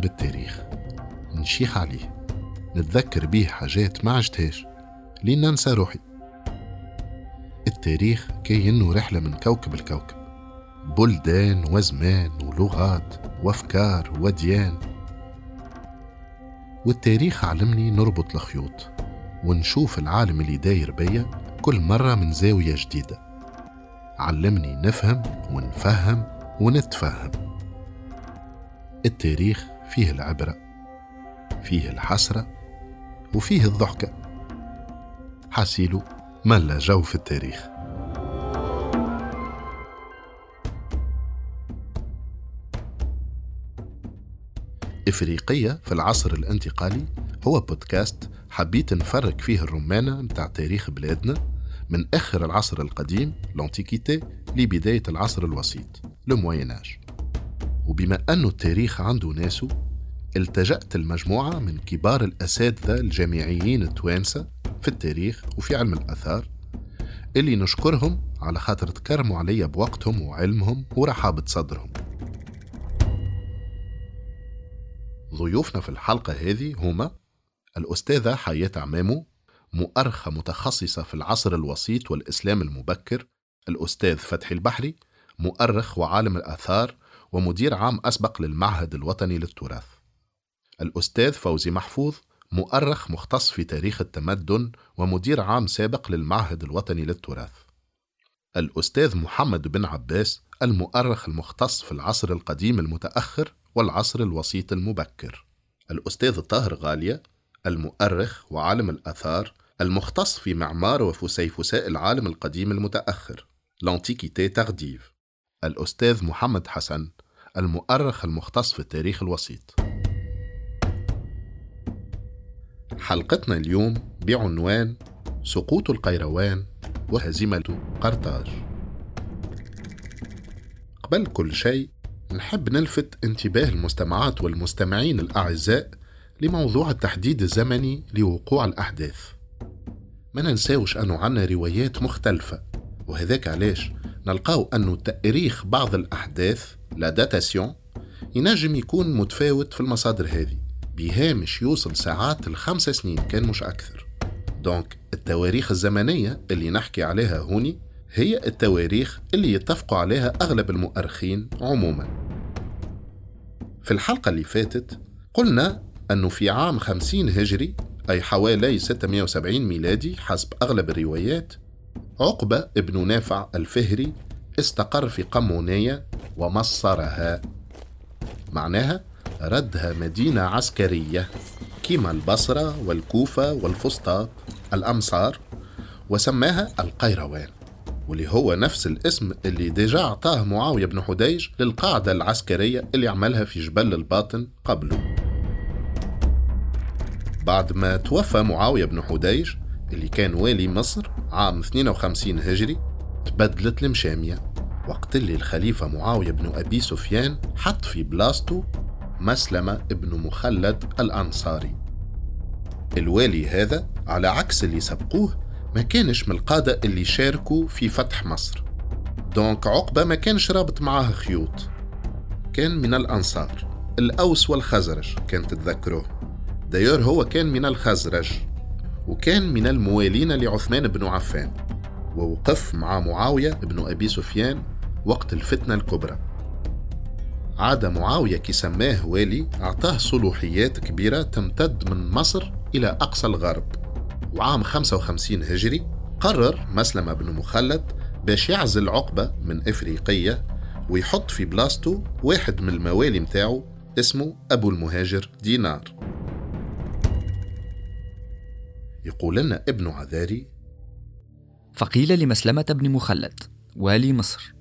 بالتاريخ. نشيخ عليه. نتذكر بيه حاجات ما عشتهاش لين ننسى روحي. التاريخ كأنه رحلة من كوكب الكوكب بلدان وزمان ولغات وأفكار وديان. والتاريخ علمني نربط الخيوط. ونشوف العالم اللي داير بيا كل مرة من زاوية جديدة. علمني نفهم ونفهم ونتفهم. التاريخ فيه العبرة فيه الحسرة وفيه الضحكة. حسيلو ملا جو في التاريخ. إفريقية في العصر الانتقالي هو بودكاست حبيت نفرق فيه الرمانة متاع تاريخ بلادنا من آخر العصر القديم لانتيكيتي لبداية العصر الوسيط لمويناج وبما أنه التاريخ عنده ناسه التجأت المجموعة من كبار الأساتذة الجامعيين التوانسة في التاريخ وفي علم الآثار اللي نشكرهم على خاطر تكرموا عليا بوقتهم وعلمهم ورحابة صدرهم. ضيوفنا في الحلقة هذه هما الأستاذة حياة عمامو مؤرخة متخصصة في العصر الوسيط والإسلام المبكر الأستاذ فتحي البحري مؤرخ وعالم الآثار ومدير عام أسبق للمعهد الوطني للتراث. الأستاذ فوزي محفوظ مؤرخ مختص في تاريخ التمدن ومدير عام سابق للمعهد الوطني للتراث. الأستاذ محمد بن عباس المؤرخ المختص في العصر القديم المتأخر والعصر الوسيط المبكر. الأستاذ طاهر غالية المؤرخ وعالم الآثار المختص في معمار وفسيفساء العالم القديم المتأخر. لانتيكيتي تارديف الأستاذ محمد حسن المؤرخ المختص في التاريخ الوسيط. حلقتنا اليوم بعنوان سقوط القيروان وهزيمة قرطاج. قبل كل شيء نحب نلفت انتباه المستمعات والمستمعين الأعزاء لموضوع التحديد الزمني لوقوع الأحداث. ما ننساوش أنه عنا روايات مختلفة وهذاك علاش؟ نلقاو أنه تأريخ بعض الأحداث la datation ينجم يكون متفاوت في المصادر هذه. بهامش يوصل ساعات الخمسة سنين كان مش أكثر. donc التواريخ الزمنية اللي نحكي عليها هوني هي التواريخ اللي يتفقوا عليها أغلب المؤرخين عموما. في الحلقة اللي فاتت قلنا أنه في عام 50 هجري أي حوالي 670 ميلادي حسب أغلب الروايات عقبة ابن نافع الفهري استقر في قمونية ومصرها. معناها ردها مدينة عسكرية كما البصرة والكوفة والفسطاط الأمصار وسماها القيروان واللي هو نفس الاسم اللي déjà أعطاه معاوية بن حديج للقاعدة العسكرية اللي عملها في جبل الباطن قبله. بعد ما توفى معاوية بن حديج اللي كان والي مصر عام 52 هجري تبدلت المشامية. وقت اللي الخليفة معاوية بن أبي سفيان حط في بلاصتو مسلمة ابن مخلد الأنصاري. الوالي هذا على عكس اللي سبقوه ما كانش من القادة اللي شاركوا في فتح مصر. donc عقبة ما كانش رابط معاه خيوط. كان من الأنصار. الأوس والخزرج كان تتذكروه. d'ailleurs هو كان من الخزرج. وكان من الموالين لعثمان بن عفان ووقف مع معاوية بن أبي سفيان وقت الفتنة الكبرى. عاد معاوية كي سماه والي أعطاه صلوحيات كبيرة تمتد من مصر إلى أقصى الغرب. وعام 55 هجري قرر مسلمة بن مخلد باش يعزل عقبة من إفريقية ويحط في بلاصتو واحد من الموالي متاعه اسمه أبو المهاجر دينار. يقول لنا ابن عذاري. فقيل لمسلمة بن مخلد والي مصر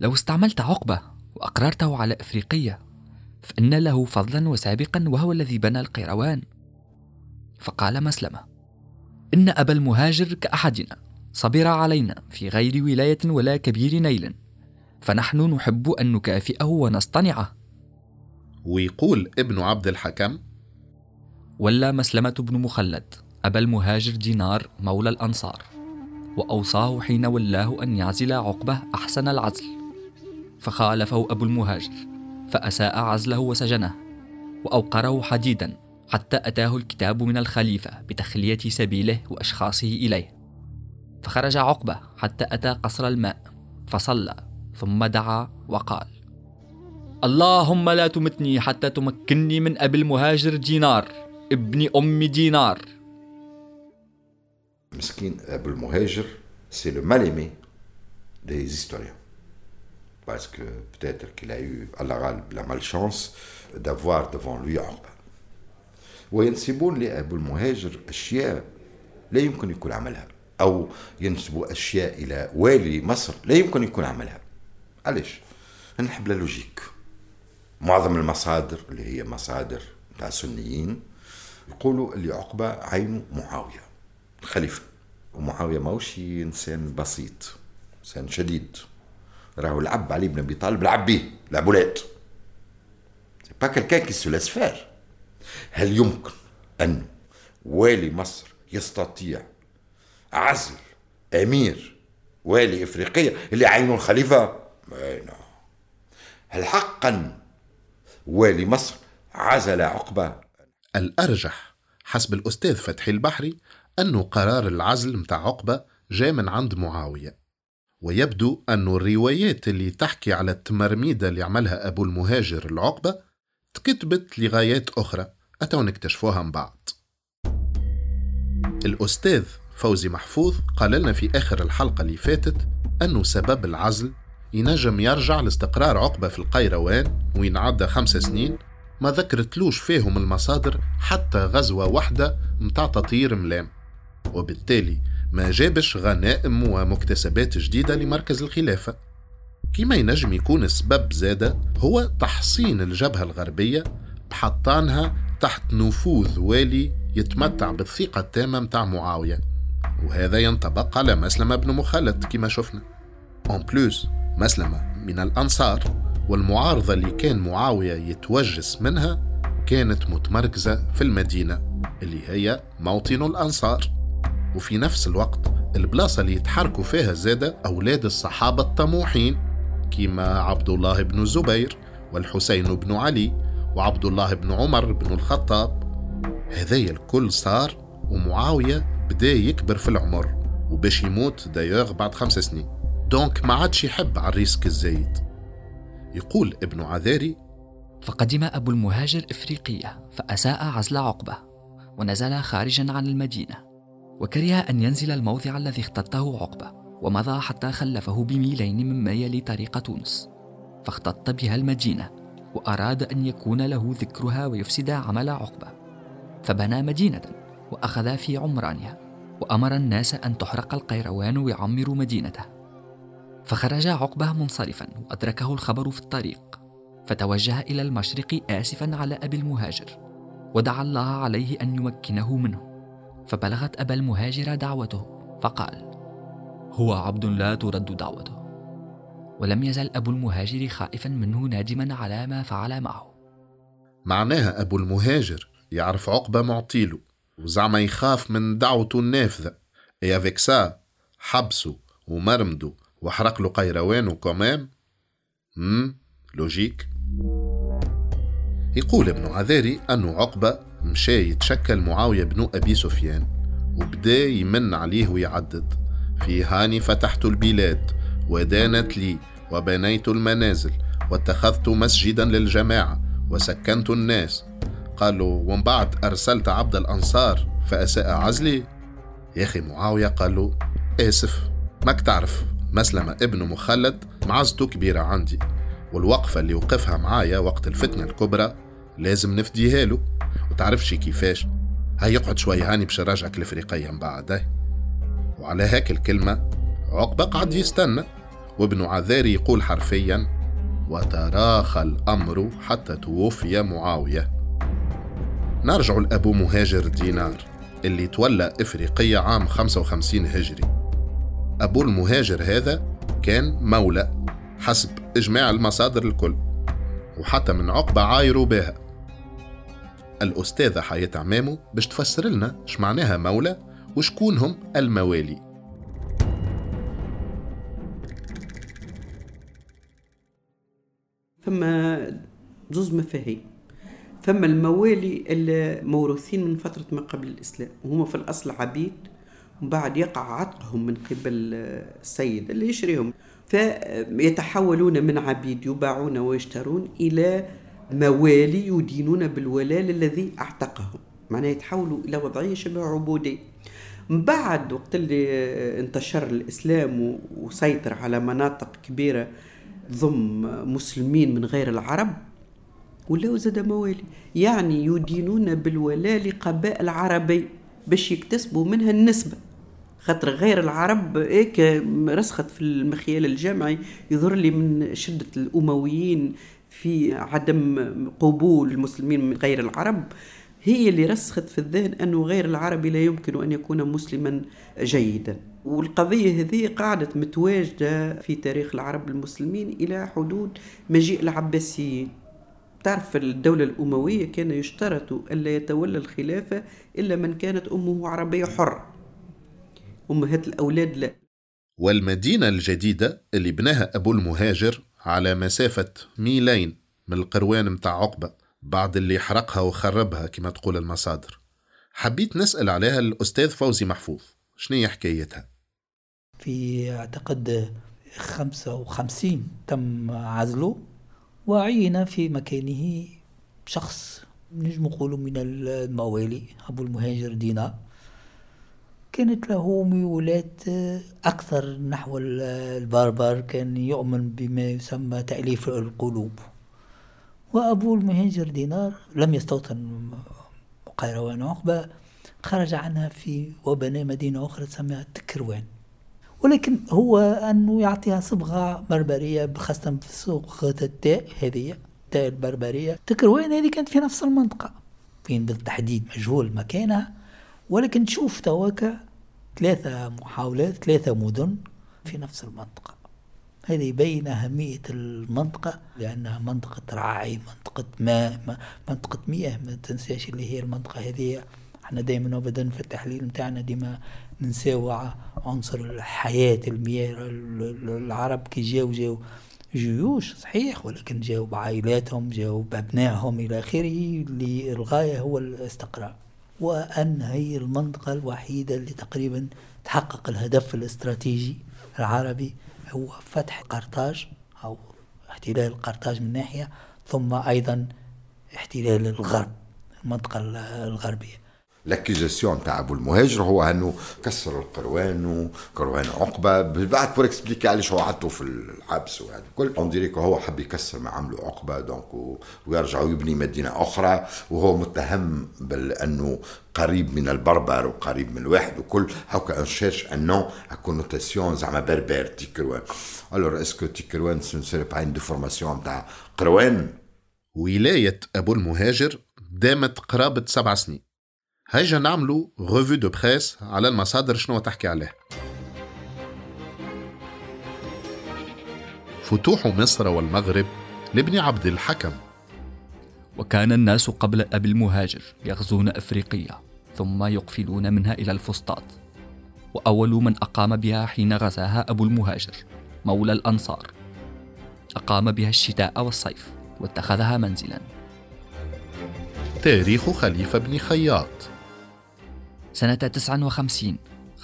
لو استعملت عقبة وأقررته على إفريقية فإن له فضلا وسابقا وهو الذي بنى القيروان. فقال مسلمة إن أبا المهاجر كأحدنا صبر علينا في غير ولاية ولا كبير نيل فنحن نحب أن نكافئه ونصطنعه. ويقول ابن عبد الحكم ولا مسلمة بن مخلد أبا المهاجر دينار مولى الأنصار وأوصاه حين ولاه أن يعزل عقبة أحسن العزل. فخالفه أبو المهاجر فأساء عزله وسجنه وأوقره حديدا حتى أتاه الكتاب من الخليفة بتخلية سبيله وأشخاصه إليه. فخرج عقبة حتى أتى قصر الماء فصلى ثم دعا وقال اللهم لا تمتني حتى تمكنني من أبي المهاجر دينار ابن أم دينار. مسكين أبو المهاجر سي لو mal aimé des historiens. Parce que peut-être qu'il a eu la malchance d'avoir lui عقبة. وينسبون لأبو المهاجر أشياء لا يمكن يكون عملها أو ينسبوا أشياء إلى والي مصر لا يمكن يكون عملها علاش؟ نحب لا لوجيك معظم المصادر اللي هي مصادر تاع سنيين يقولوا اللي عقبة عينه معاوية الخليفة. ومعاوية ماهوش إنسان بسيط إنسان شديد. راهو لعب علي بن أبي طالب لعب بيه لعبولات c'est pas quelqu'un qui se هل يمكن أن والي مصر يستطيع عزل أمير والي إفريقية اللي عينه الخليفة. هل حقا والي مصر عزل عقبة؟ الأرجح حسب الأستاذ فتحي البحري أنه قرار العزل متاع عقبة جاء من عند معاوية. ويبدو أن الروايات اللي تحكي على التمرميدة اللي عملها أبو المهاجر العقبة تكتبت لغايات أخرى. أتوا نكتشفوها من بعد. الأستاذ فوزي محفوظ قال لنا في آخر الحلقة اللي فاتت أنه سبب العزل ينجم يرجع لاستقرار عقبة في القيروان وين عدى خمس سنين. ما ذكرتلوش فيهم المصادر حتى غزوة واحدة متاع تطهير ملام. وبالتالي ما جابش غنائم ومكتسبات جديدة لمركز الخلافة. كما ينجم يكون السبب زادة هو تحصين الجبهة الغربية بحطانها تحت نفوذ والي يتمتع بالثقة التامة متاع معاوية. وهذا ينطبق على مسلمة بن مخلد كما شفنا. اون بلوس مسلمة من الأنصار والمعارضة اللي كان معاوية يتوجس منها كانت متمركزة في المدينة اللي هي موطن الأنصار. وفي نفس الوقت البلاصة اللي يتحركوا فيها زادة أولاد الصحابة الطموحين كيما عبد الله بن الزبير والحسين بن علي وعبد الله بن عمر بن الخطاب. هذايا الكل صار ومعاوية بدأ يكبر في العمر وباش يموت دايوغ بعد خمس سنين. donc ما عادش يحب على ال risque الزايد. يقول ابن عذاري فقدم أبو المهاجر إفريقية فأساء عزل عقبة ونزل خارجا عن المدينة. وكره أن ينزل الموضع الذي اختطه عقبة ومضى حتى خلفه بميلين مما يلي طريق تونس. فاختط بها المدينة وأراد أن يكون له ذكرها ويفسد عمل عقبة. فبنى مدينة وأخذ في عمرانها وأمر الناس أن تحرق القيروان ويعمروا مدينته. فخرج عقبة منصرفا وأدركه الخبر في الطريق. فتوجه إلى المشرق آسفا على أبي المهاجر ودعا الله عليه أن يمكنه منه. فبلغت أبا المهاجر دعوته فقال هو عبد لا ترد دعوته. ولم يزل أبو المهاجر خائفا منه نادما على ما فعل معه. معناها أبو المهاجر يعرف عقبة معطيله وزعما يخاف من دعوته النافذة. اي افيك سا حبسه ومرمده وحرق له قيروانه كمان؟ logique. يقول ابن عذاري أنه عقبة مشى يتشكى لمعاوية بن أبي سفيان وبدأ يمن عليه ويعدد. في هاني فتحت البلاد ودانت لي وبنيت المنازل واتخذت مسجدا للجماعة وسكنت الناس. قالوا ومن بعد أرسلت عبد الأنصار فأساء عزلي. يا أخي معاوية قال له آسف ماك تعرف مسلمة ابن مخلد معزته كبيرة عندي والوقفة اللي وقفها معايا وقت الفتنة الكبرى لازم نفديها له. وتعرفش كيفاش. هيقعد شوية هاني باش يراجعك الافريقية من بعد وعلى هاك الكلمة عقبة قعد يستنى. وابن عذاري يقول حرفيا وتراخى الأمر حتى توفي معاوية. نرجع لأبو مهاجر دينار اللي تولى إفريقية عام 55 هجري. أبو المهاجر هذا كان مولى حسب إجماع المصادر الكل. وحتى من عقبة عايروا بها الأستاذة حياة عمامو باش تفسر لنا شمعناها مولى وشكون هم الموالي. ثم زوز مفاهيم. ثم الموالي الموروثين من فترة ما قبل الإسلام وهم في الأصل عبيد ومن بعد يقع عتقهم من قبل السيد اللي يشريهم. فيتحولون من عبيد يباعون ويشترون إلى موالي يدينون بالولاء الذي أعتقهم. معناه يتحولوا إلى وضعية شبه عبودية. من بعد وقت اللي انتشر الإسلام وسيطر على مناطق كبيرة ضم مسلمين من غير العرب ولاو زاد موالي. يعني يدينون بالولاء لقبائل عربي باش يكتسبوا منها النسبة. خاطر غير العرب هيك رسخت في المخيال الجامعي. يظهر لي من شدة الأمويين في عدم قبول المسلمين من غير العرب. هي اللي رسخت في الذهن أنه غير العربي لا يمكن أن يكون مسلما جيدا. والقضية هذه قاعدة متواجدة في تاريخ العرب المسلمين إلى حدود مجيء العباسيين. تعرف الدولة الأموية كان يشترط ألا يتولى الخلافة إلا من كانت أمه عربية حرة. أمهات الأولاد لا. والمدينة الجديدة اللي بناها أبو المهاجر على مسافة ميلين من القروان متاع عقبة بعد اللي حرقها وخربها كما تقول المصادر. حبيت نسأل عليها الأستاذ فوزي محفوظ شنو هي حكايتها؟ في أعتقد 55 تم عزله وعين في مكانه شخص نجم نقولوا من الموالي أبو المهاجر دينا. كانت له ميولات أكثر نحو البربر كان يؤمن بما يسمى تأليف القلوب. وأبو المهاجر دينار لم يستوطن قيروان عقبة خرج عنها في وبنى مدينة أخرى تسمى تكروان ولكن هو أنه يعطيها صبغة بربرية خاصة في سوق التاء هذه التاء البربرية. تكروان هذه كانت في نفس المنطقة فين بالتحديد مجهول مكانها. ولكن تشوف تواكا ثلاثة محاولات ثلاثة مدن في نفس المنطقة. هذا يبين أهمية المنطقة لأنها منطقة رعاعي منطقة ماء منطقة مياه. ما تنساش اللي هي المنطقة هذه إحنا دائما ابدا في التحليل نتاعنا ديما ننساو عنصر الحياة المياه العرب كي جاو جاو جيوش صحيح ولكن جاو بعائلاتهم جاو بأبنائهم إلى آخره اللي الغاية هو الاستقرار. وأن هي المنطقة الوحيدة اللي تقريبا تحقق الهدف الاستراتيجي العربي هو فتح قرطاج أو احتلال قرطاج من ناحية ثم أيضا احتلال الغرب المنطقة الغربية. l'accusation تاع ابو المهاجر هو أنه كسر القروان وقروان عقبة. بعد faut expliquer علاش هو حطه في الحبس وهذا الكل. on dirait que هو حب يكسر ما عملوا عقبة donc ويرجع يبني مدينة أخرى. وهو متهم بانه قريب من البربر وقريب من الواحد وكل هاكا on cherche une connotation زعما بربر تيكروان. alors est-ce que تيكروان c'est pas une déformation تاع قروان؟ ولاية أبو المهاجر دامت قرابة سبع سنين. هيا نعملوا revue de presse على المصادر شنو تحكي عليه. فتوح مصر والمغرب لابن عبد الحكم. وكان الناس قبل أبي المهاجر يغزون أفريقيا ثم يقفلون منها إلى الفسطاط. وأول من أقام بها حين غزاها أبو المهاجر مولى الأنصار. أقام بها الشتاء والصيف واتخذها منزلا. تاريخ خليفة بن خياط. سنة 59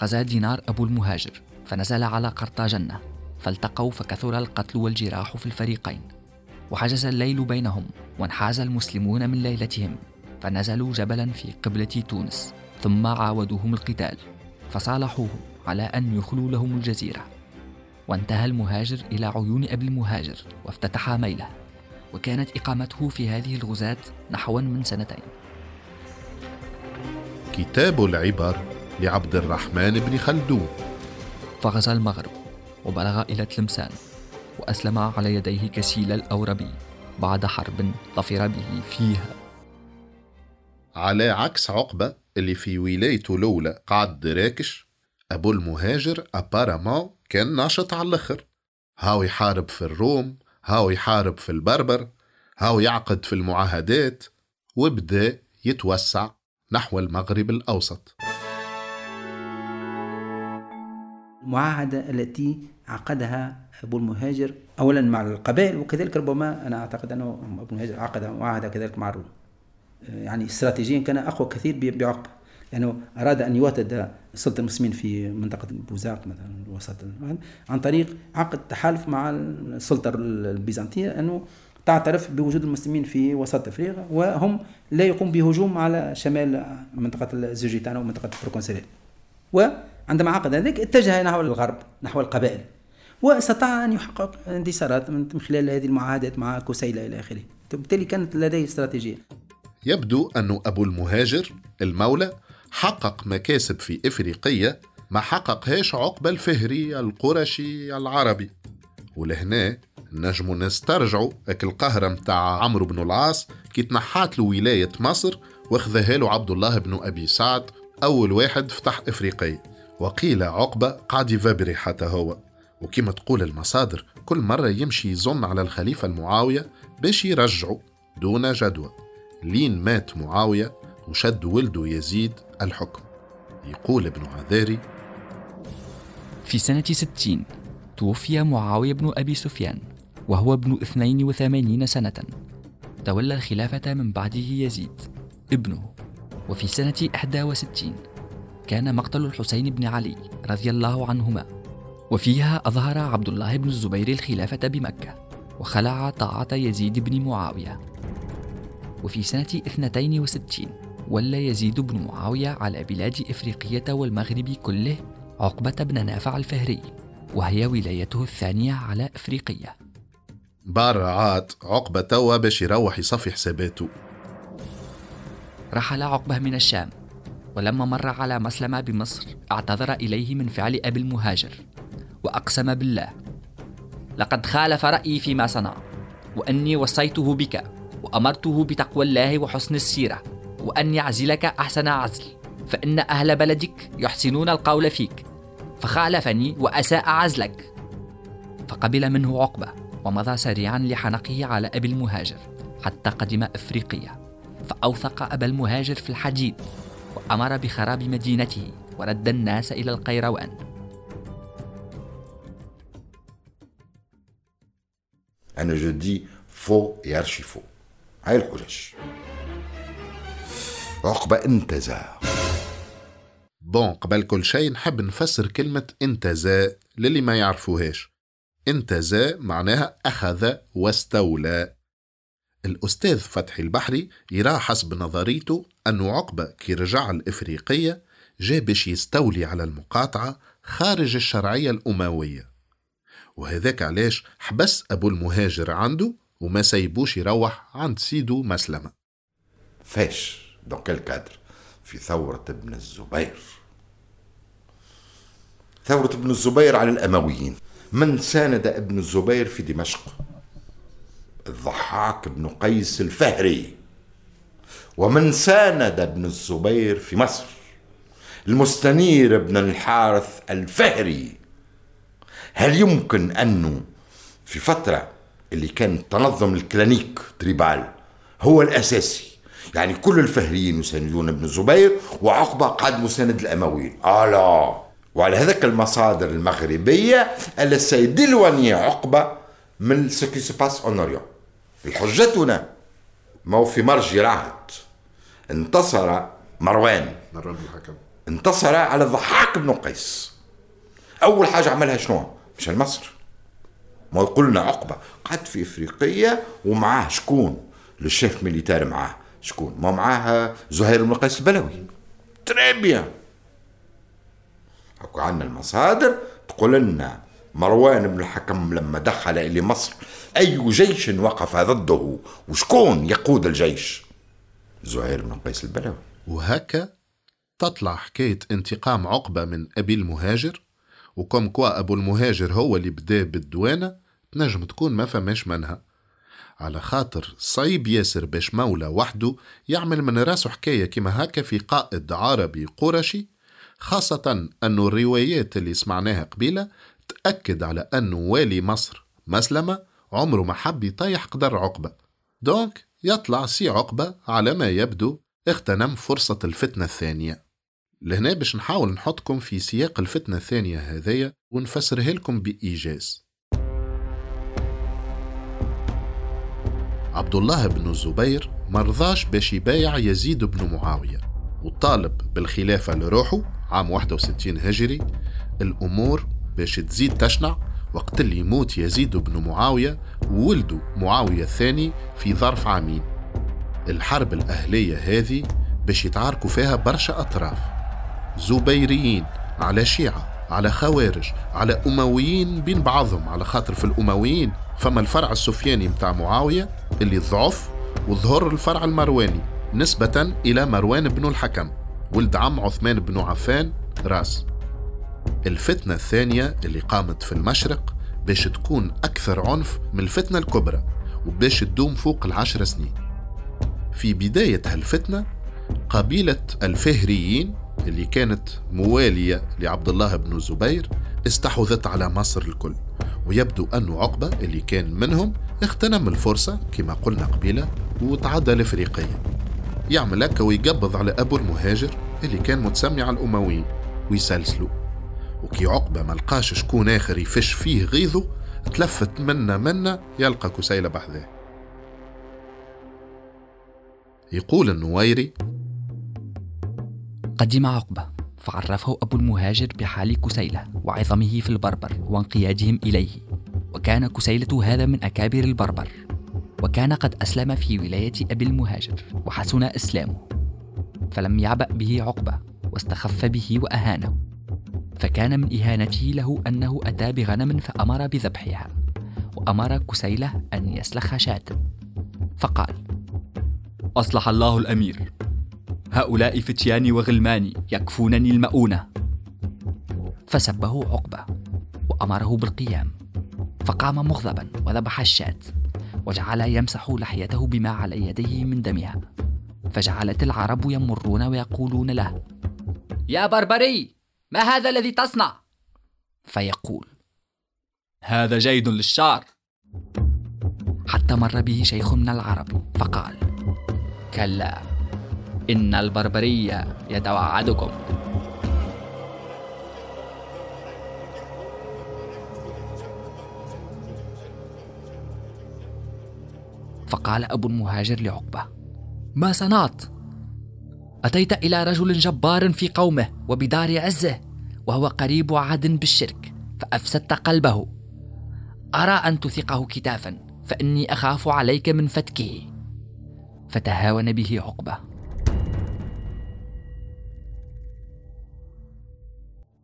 غزا دينار أبو المهاجر فنزل على قرطاجنة فالتقوا فكثر القتل والجراح في الفريقين وحجز الليل بينهم وانحاز المسلمون من ليلتهم فنزلوا جبلا في قبلة تونس ثم عاودوهم القتال فصالحوهم على أن يخلوا لهم الجزيرة. وانتهى المهاجر إلى عيون أبي المهاجر وافتتح ميله وكانت إقامته في هذه الغزاة نحو من سنتين. كتاب العبر لعبد الرحمن بن خلدون. فغزا المغرب وبلغ إلى تلمسان وأسلم على يديه كسيل الأوربي بعد حرب ظفر به فيها. على عكس عقبة اللي في ولايته الأولى قعد دراكش أبو المهاجر أبارامون كان ناشط على الآخر. هاو يحارب في الروم هاو يحارب في البربر هاو يعقد في المعاهدات وبدأ يتوسع نحو المغرب الأوسط. المعاهدة التي عقدها أبو المهاجر أولا مع القبائل وكذلك ربما أنا أعتقد أنه أبو المهاجر عقد معاهدة كذلك مع الروم. يعني استراتيجيا كان أقوى كثير بعقبة لأنه أراد أن يوتد سلطة المسلمين في منطقة بوزاق مثلا الوسط. عن طريق عقد تحالف مع السلطة البيزنطية أنه تعترف بوجود المسلمين في وسط افريقيا وهم لا يقوم بهجوم على شمال منطقة الزوجيتانا ومنطقه البروكونسيريت وعندما عقد ذلك اتجه نحو الغرب نحو القبائل. وأستطاع أن يحقق انتصارات من خلال هذه المعاهدات مع كسيله إلى آخره. بالتالي كانت لديه استراتيجية. يبدو أن أبو المهاجر المولى حقق مكاسب في إفريقية ما حققهاش عقبة الفهري القرشي العربي. ولهنا نجمو نسترجعوا اك القهرة متاع عمرو بن العاص كي تنحات له ولاية مصر واخذها له عبد الله بن أبي سعد أول واحد فتح إفريقية وقيل عقبة قاعد يفبري حتى هو. وكما تقول المصادر كل مرة يمشي يظن على الخليفة المعاوية باش يرجعه دون جدوى. لين مات معاوية وشد ولده يزيد الحكم. يقول ابن عذاري في سنة ستين توفي معاوية بن أبي سفيان. وهو ابن 82 سنة. تولى الخلافة من بعده يزيد ابنه. وفي سنة 61 كان مقتل الحسين بن علي رضي الله عنهما. وفيها أظهر عبد الله بن الزبير الخلافة بمكة وخلع طاعة يزيد بن معاوية. وفي سنة 62 ولى يزيد بن معاوية على بلاد إفريقية والمغرب كله عقبة بن نافع الفهري وهي ولايته الثانية على إفريقية بارعات عقبة توا باش يروح يصفي حساباته. رحل عقبة من الشام ولما مر على مسلمة بمصر اعتذر إليه من فعل أبي المهاجر وأقسم بالله لقد خالف رأيي فيما صنع وأني وصيته بك وأمرته بتقوى الله وحسن السيرة وأن يعزلك أحسن عزل فإن أهل بلدك يحسنون القول فيك فخالفني وأساء عزلك. فقبل منه عقبة ومضى سريعا لحنقه على أبي المهاجر حتى قدم أفريقيا فأوثق أبا المهاجر في الحديد وأمر بخراب مدينته ورد الناس إلى القيروان. أنا جو دي فو et archi faux هاي الحجج عقبة انتزع بون قبل كل شيء نحب نفسر كلمة انتزا للي ما يعرفوهاش. انتزا معناها أخذ واستولى. الأستاذ فتحي البحري يرى حسب نظريته أنه عقبة كي رجع الإفريقية جاء باش يستولي على المقاطعة خارج الشرعية الأموية. وهذاك علاش حبس أبو المهاجر عنده وما سيبوش يروح عند سيدو مسلمة. فاش؟ dans quel cadre في ثورة ابن الزبير. ثورة ابن الزبير على الأمويين. من ساند ابن الزبير في دمشق؟ الضحاك بن قيس الفهري. ومن ساند ابن الزبير في مصر؟ المستنير بن الحارث الفهري. هل يمكن أنه في فترة اللي كان تنظم الكلانيك تريبال هو الأساسي؟ يعني كل الفهريين يساندون ابن الزبير وعقبة قاد مساند الأمويين آه وعلى هذاك المصادر المغربية اللي سيدلوني عقبة من سكي سي باس اون اوريون حجتنا ما هو في مرج العهد انتصر مروان. مروان الحكم. انتصر على الضحاك بن قيس. أول حاجة عملها شنو؟ مش مصر ما يقول لنا عقبة. قعد في إفريقيا ومعاه شكون؟ ال chef militaire معاه شكون؟ ما معاه زهير بن قيس البلوي. très bien هكا عندنا المصادر تقول لنا مروان بن الحكم لما دخل إلى مصر أي جيش وقف ضده؟ وشكون يقود الجيش؟ زهير بن قيس البلوي. وهكا تطلع حكاية انتقام عقبة من أبي المهاجر وكم كوا أبو المهاجر هو اللي بدا بالدوانة تنجم تكون ما فماش منها. على خاطر صعيب ياسر باش مولى وحده يعمل من راسه حكاية كما هكا في قائد عربي قرشي خاصة أن الروايات اللي سمعناها قبيلة تأكد على أنه والي مصر مسلمة عمره ما حب يطيح قدر عقبة. donc يطلع سي عقبة على ما يبدو اغتنم فرصة الفتنة الثانية. لهنا باش نحاول نحطكم في سياق الفتنة الثانية هذية ونفسرها لكم بإيجاز. عبد الله بن الزبير مرضاش باش يبايع يزيد بن معاوية وطالب بالخلافة لروحه عام 61 هجري الأمور باش تزيد تشنع وقت اللي يموت يزيد بن معاوية وولده معاوية الثاني في ظرف عامين. الحرب الأهلية هذه باش يتعاركوا فيها برشا أطراف. زبيريين على شيعة على خوارج على أمويين بين بعضهم على خاطر في الأمويين فما الفرع السفياني متاع معاوية اللي ضعف وظهر الفرع المرواني نسبة إلى مروان بن الحكم. ولد عم عثمان بن عفان راس. الفتنة الثانية اللي قامت في المشرق باش تكون أكثر عنف من الفتنة الكبرى وباش تدوم فوق العشر سنين. في بداية هالفتنة قبيلة الفهريين اللي كانت موالية لعبد الله بن الزبير استحوذت على مصر الكل ويبدو أن عقبة اللي كان منهم اغتنم الفرصة كما قلنا قبيلة وتعدى الإفريقية. يعمل هكا ويقبض على أبو المهاجر اللي كان متسمي على الأمويين ويسلسلوا. وكي عقبة ملقاش شكون آخر يفش فيه غيظه تلفت منا منا يلقى كسيلة بحذاه. يقول النويري قدم عقبة فعرفه أبو المهاجر بحال كسيلة وعظمه في البربر وانقيادهم إليه وكان كسيلة هذا من أكابر البربر. وكان قد أسلم في ولاية أبي المهاجر وحسن إسلامه. فلم يعبأ به عقبة واستخف به وأهانه. فكان من إهانته له أنه أتى بغنم فأمر بذبحها وأمر كسيلة أن يسلخ شاة. فقال أصلح الله الأمير. هؤلاء فتياني وغلماني يكفونني المؤونة. فسبه عقبة وأمره بالقيام. فقام مغضبا وذبح الشاة. وجعل يمسح لحيته بما على يديه من دمها. فجعلت العرب يمرون ويقولون له يا بربري ما هذا الذي تصنع؟ فيقول هذا جيد للشعر. حتى مر به شيخ من العرب فقال كلا إن البربرية يتوعدكم. فقال أبو المهاجر لعقبة ما صنعت؟ أتيت إلى رجل جبار في قومه وبدار عزه وهو قريب عهد بالشرك فأفسدت قلبه. أرى أن تثقه كتافا فإني أخاف عليك من فتكه. فتهاون به عقبة.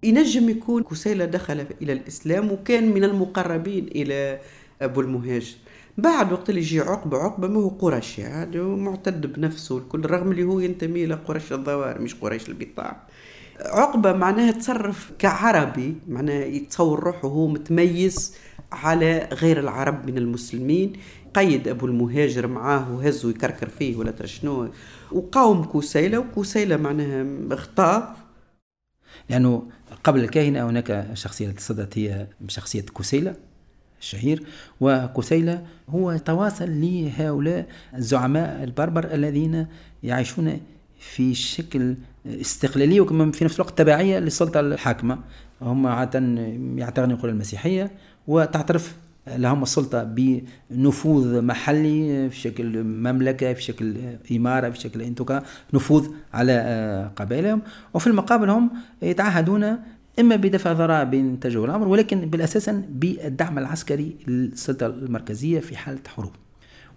ينجم يكون كسيلة دخل إلى الإسلام وكان من المقربين إلى أبو المهاجر. بعد وقت اللي يجي عقبة عقبة ما هو قرشي يعني معتد بنفسه الكل رغم اللي هو ينتمي إلى قريش الظواهر مش قريش البطاع عقبة معناها تصرف كعربي معناها يتصور روحه هو متميز على غير العرب من المسلمين. قيد أبو المهاجر معاه وهزه يكركر فيه ولا شنو. وقاوم كوسيلة وكوسيلة معناها اختاف لأنه قبل الكاهنة هناك شخصية تصدت هي شخصية كوسيلة. الشهير وكسيلة هو تواصل لهؤلاء الزعماء البربر الذين يعيشون في شكل استقلالية وكمان في نفس الوقت تبعية للسلطة الحاكمة. هم عادة يعتنقون المسيحية وتعترف لهم السلطة بنفوذ محلي في شكل مملكة في شكل إمارة في شكل انتقاء نفوذ على قبائلهم. وفي المقابل هم يتعهدون إما بدفع ضرائب تجه الأمر ولكن بالأساس بالدعم العسكري للسلطة المركزية في حالة حروب.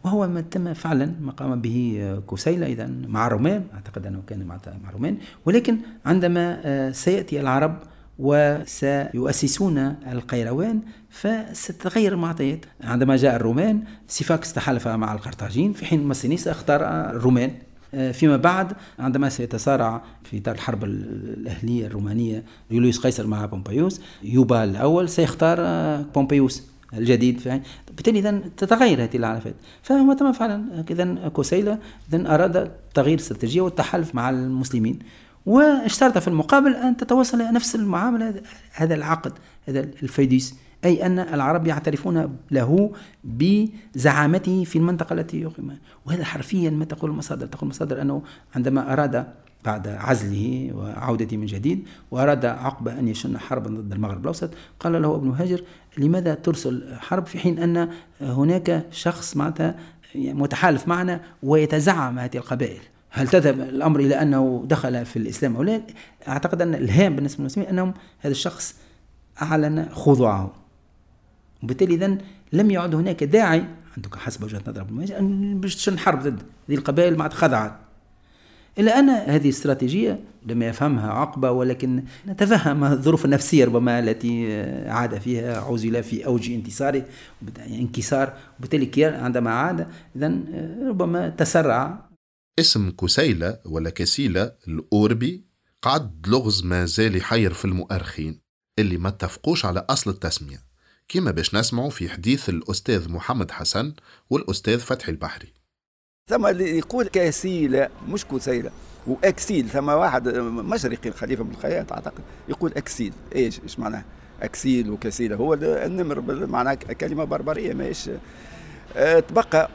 وهو ما تم فعلا ما قام به كوسيلة إذا مع الرومان أعتقد أنه كان مع الرومان. ولكن عندما آه، سيأتي العرب وسيؤسسون القيروان فستتغير المعطيات. عندما جاء الرومان سيفاكس تحالف مع القرطاجين في حين مسينيس أختار الرومان. فيما بعد عندما سيتصارع في إطار الحرب الأهلية الرومانية يوليوس قيصر مع بومبيوس يوبا الأول سيختار آه، بومبيوس الجديد بالتالي اذا تتغير هذه العلاقات فهو تم فعلا. اذا كوسيلا اذا أراد تغيير الاستراتيجيه والتحالف مع المسلمين. واشترط في المقابل أن تتواصل نفس المعاملة هذا العقد هذا الفيديس أي أن العرب يعترفون له بزعامته في المنطقة التي يقيم. وهذا حرفيا ما تقول المصادر. تقول المصادر أنه عندما أراد بعد عزله وعودته من جديد وأراد عقبة أن يشن حربا ضد المغرب الأوسط قال له ابن هاجر لماذا ترسل حرب في حين أن هناك شخص معناتها متحالف معنا ويتزعم هذه القبائل؟ هل تذهب الأمر إلى أنه دخل في الإسلام أو لا؟ أعتقد أن الهام بالنسبة للمسلمين أنهم هذا الشخص أعلن خضوعه وبالتالي اذا لم يعد هناك داعي عندك حسب وجهة نظر باش تشن حرب ضد هذه القبائل ما خضعت إلا أن هذه الاستراتيجية لم يفهمها عقبة ولكن نتفهم الظروف النفسية ربما التي عاد فيها عزل في أوج انتصاره انكسار وبالتالي عندما عاد إذا ربما تسرع. اسم كسيلة ولا كسيلة الأوربي قعد لغز ما زال يحير في المؤرخين اللي ما اتفقوش على أصل التسمية. كما باش نسمعوا في حديث الأستاذ محمد حسن والأستاذ فتحي البحري. ثم اللي يقول كسيلة مش كسيلة وأكسيل. ثم واحد مشرقي الخليفة بن الخياط أعتقد يقول أكسيل. إيش؟ إيش معناه؟ أكسيل وكسيلة. هو النمر معناه كلمة بربرية ماهيش تبقى.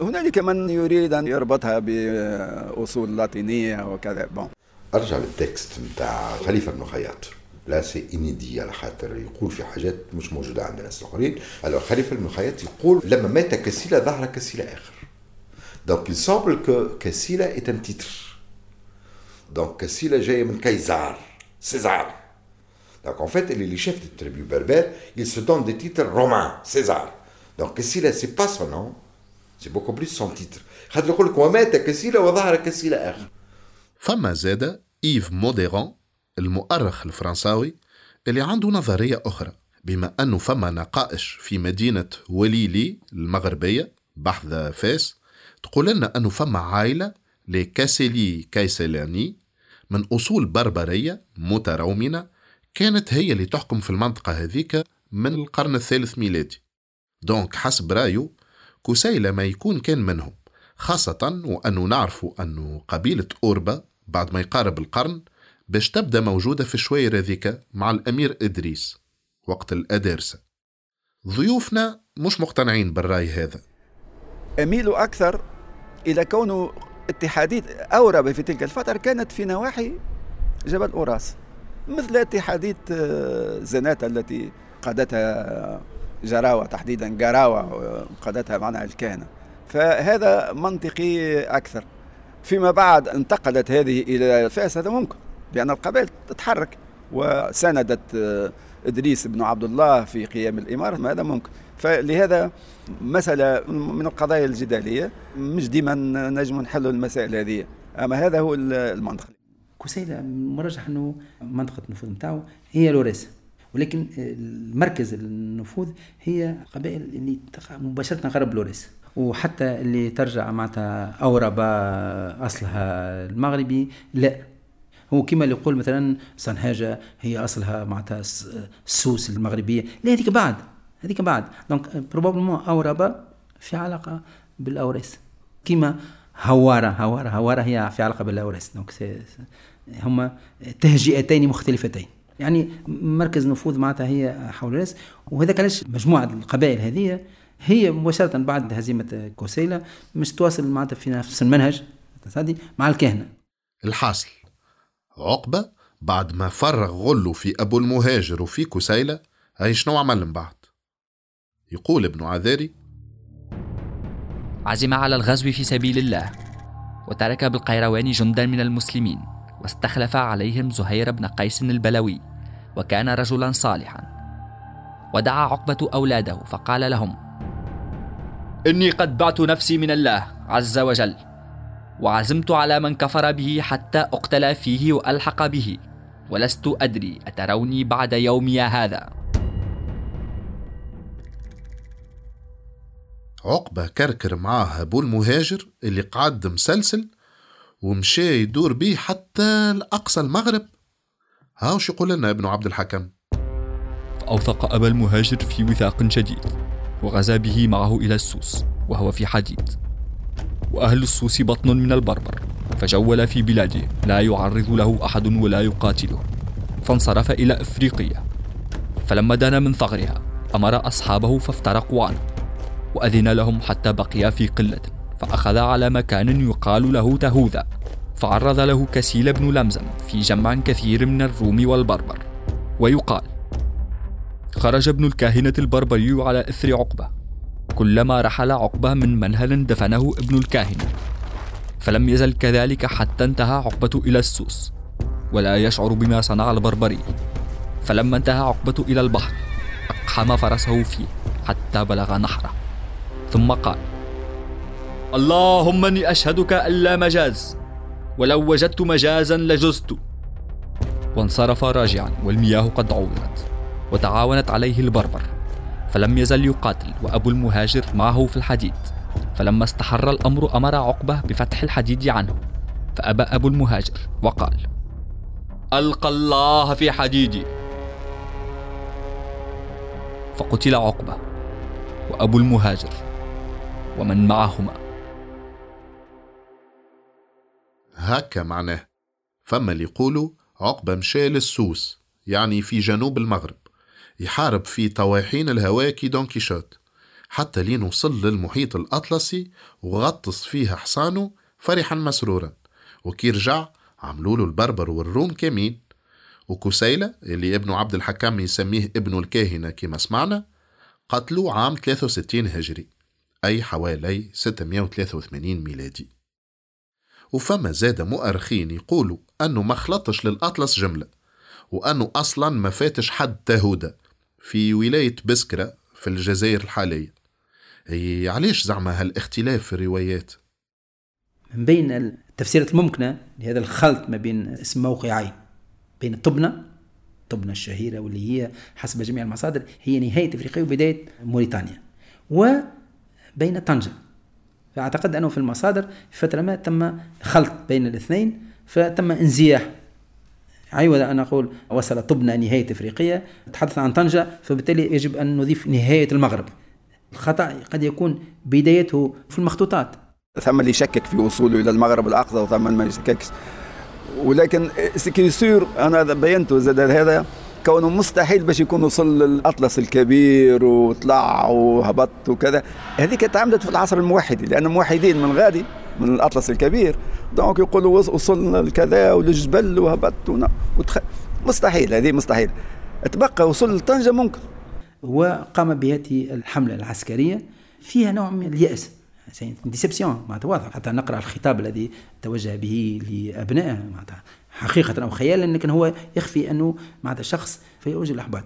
هنالك من يريد أن يربطها بأصول لاتينية وكذا. bon. أرجع لل texte نتاع خليفة بن خياط لا سي انيدي على خاطر يقول في حاجات مش موجوده عند الناس الاخرين الو خليفه بن خياط يقول لما مات كسيله ظهر كسيله اخر Donc il semble que Cassila est un titre. Donc Cassila جاي من كيزار César. Donc en fait, les chefs des tribus berbères, ils se donnent des titres romains, César. Donc Cassila, c'est pas son nom, c'est beaucoup plus son titre. خاطر يقول لك ومات كسيلة وظهر كسيلة آخر. فما زاد إيف موديران المؤرخ الفرنساوي اللي عنده نظرية أخرى بما أنه فما نقائش في مدينة وليلي المغربية بحث فاس تقول لنا أنه فما عائلة لكاسيلي كايسيلاني من أصول بربرية مترومنة كانت هي اللي تحكم في المنطقة هذيك من القرن الثالث ميلادي. donc حسب رأيه كسيلة ما يكون كان منهم خاصة وأنه نعرفوا أنه قبيلة أوربا بعد ما يقارب القرن باش تبدا موجودة في الشوير هذيك مع الأمير إدريس وقت الأدارسة ضيوفنا مش مقتنعين بالرأي هذا. أميل أكثر إلى كونه اتحادية أوربا في تلك الفترة كانت في نواحي جبل أوراس مثل اتحادية زناتة التي قادتها جراوة تحديدا جراوة قادتها معناها الكهنة. فهذا منطقي أكثر. فيما بعد انتقلت هذه إلى فاس هذا ممكن. لأن القبائل تتحرك. وساندت إدريس بن عبد الله في قيام الإمارة هذا ممكن. فلهذا مسألة من القضايا الجدالية مش ديما نجم نحل المسائل هذه. أما هذا هو المنطق. كسيلة مرجح أنه منطقة النفوذ نتاعو هي لوريس. ولكن مركز النفوذ هي قبائل اللي تقع مباشرة غرب لوريس. وحتى اللي ترجع معناتها أوربا أصلها المغربي لا. هو كما اللي يقول مثلا صنهاجة هي أصلها معناتها السوس المغربية. لا هذيك بعد هذيك بعد. donc probablement أوربا في علاقة بالأوريس. كما هوارة هوارة هوارة هي في علاقة بالأوريس. donc هما تهجئتين مختلفتين. يعني مركز نفوذ معناتها هي حول الراس وهذا علاش مجموعة القبائل هذه هي مباشرة بعد هزيمة كوسيلة مش تواصل معناتها في نفس المنهج مع الكهنة. الحاصل. عقبة بعد ما فرغ غله في أبو المهاجر وفي كسيلة هاي شنو عمل من بعد؟ يقول ابن عذاري عزم على الغزو في سبيل الله وترك بالقيروان جندا من المسلمين واستخلف عليهم زهير بن قيس البلوي وكان رجلا صالحا. ودعا عقبة أولاده فقال لهم إني قد بعت نفسي من الله عز وجل وعزمت على من كفر به حتى أقتل فيه وألحق به. ولست أدري أتروني بعد يومي هذا. عقبة كركر معاه أبو المهاجر اللي قعد مسلسل ومشى يدور بيه حتى لأقصى المغرب. هاوش يقول لنا ابن عبد الحكم؟ فأوثق أبا المهاجر في وثاق شديد وغزا به معه إلى السوس وهو في حديد. وأهل السوس بطن من البربر فجول في بلاده. لا يعرض له أحد ولا يقاتله. فانصرف إلى إفريقيا. فلما دنا من ثغرها أمر أصحابه فافترقوا عنه وأذن لهم حتى بقيا في قلة. فأخذ على مكان يقال له تهوذا. فعرض له كسيل بن لمزم في جمع كثير من الروم والبربر. ويقال خرج ابن الكاهنة البربري على إثر عقبة. كلما رحل عقبة من منهل دفنه ابن الكاهنة فلم يزل كذلك حتى انتهى عقبة إلى السوس ولا يشعر بما صنع البربري. فلما انتهى عقبة إلى البحر أقحم فرسه فيه حتى بلغ نحره. ثم قال اللهم إني أشهدك الا مجاز ولو وجدت مجازا لجزت. وانصرف راجعا والمياه قد عورت وتعاونت عليه البربر. فلم يزل يقاتل وأبو المهاجر معه في الحديد. فلما استحر الأمر أمر عقبة بفتح الحديد عنه. فأبى أبو المهاجر وقال ألقى الله في حديدي. فقتل عقبة وأبو المهاجر ومن معهما. هكا معناه. فما اللي يقولوا عقبة مشى للسوس يعني في جنوب المغرب. يحارب في طواحين الهواء كي دون كيشوت. حتى لين وصل للمحيط الأطلسي وغطس فيها حصانه فرحا مسرورا. وكي رجع عملوا له البربر والروم كمين وكسيلة اللي ابن عبد الحكم يسميه ابن الكاهنة كما سمعنا قتلوا عام 63 هجري أي حوالي 683 ميلادي. وفما زاد مؤرخين يقولوا أنه ما خلطش للأطلس جملة وأنه أصلا ما فاتش حد تهودة في ولاية بسكرة في الجزائر الحالية. هي علاش زعما هالاختلاف في الروايات؟ من بين التفسيرات الممكنة لهذا الخلط ما بين اسم موقعين بين طبنة طبنة الشهيرة واللي هي حسب جميع المصادر هي نهاية افريقيا وبداية موريتانيا وبين طنجة. فأعتقد أنه في المصادر في فترة ما تم خلط بين الاثنين فتم انزياح عوض ان أقول وصل طبنا نهاية افريقيا تحدث عن طنجة فبالتالي يجب أن نضيف نهاية المغرب. الخطأ قد يكون بدايته في المخطوطات. ثم اللي يشكك في وصوله إلى المغرب الأقصى وثم من ما يشككش. ولكن ce qui est sûr أنا بينته زاد هذا كونه مستحيل باش يكون وصل للأطلس الكبير وطلع وهبط وكذا. هذيك تعمدت في العصر الموحدي لأن الموحدين من غادي من الأطلس الكبير. donc يقولوا وصلنا لكذا وللجبل وهبط وتخ... مستحيل هذه مستحيل. تبقى وصل لطنجة ممكن. وقام بهذه الحملة العسكرية فيها نوع من اليأس. déception معناتها واضح. حتى نقرأ الخطاب الذي توجه به لأبنائه معناتها حقيقة أو خيالا لكن هو يخفي أنه معناتها شخص في أوج الأحباط.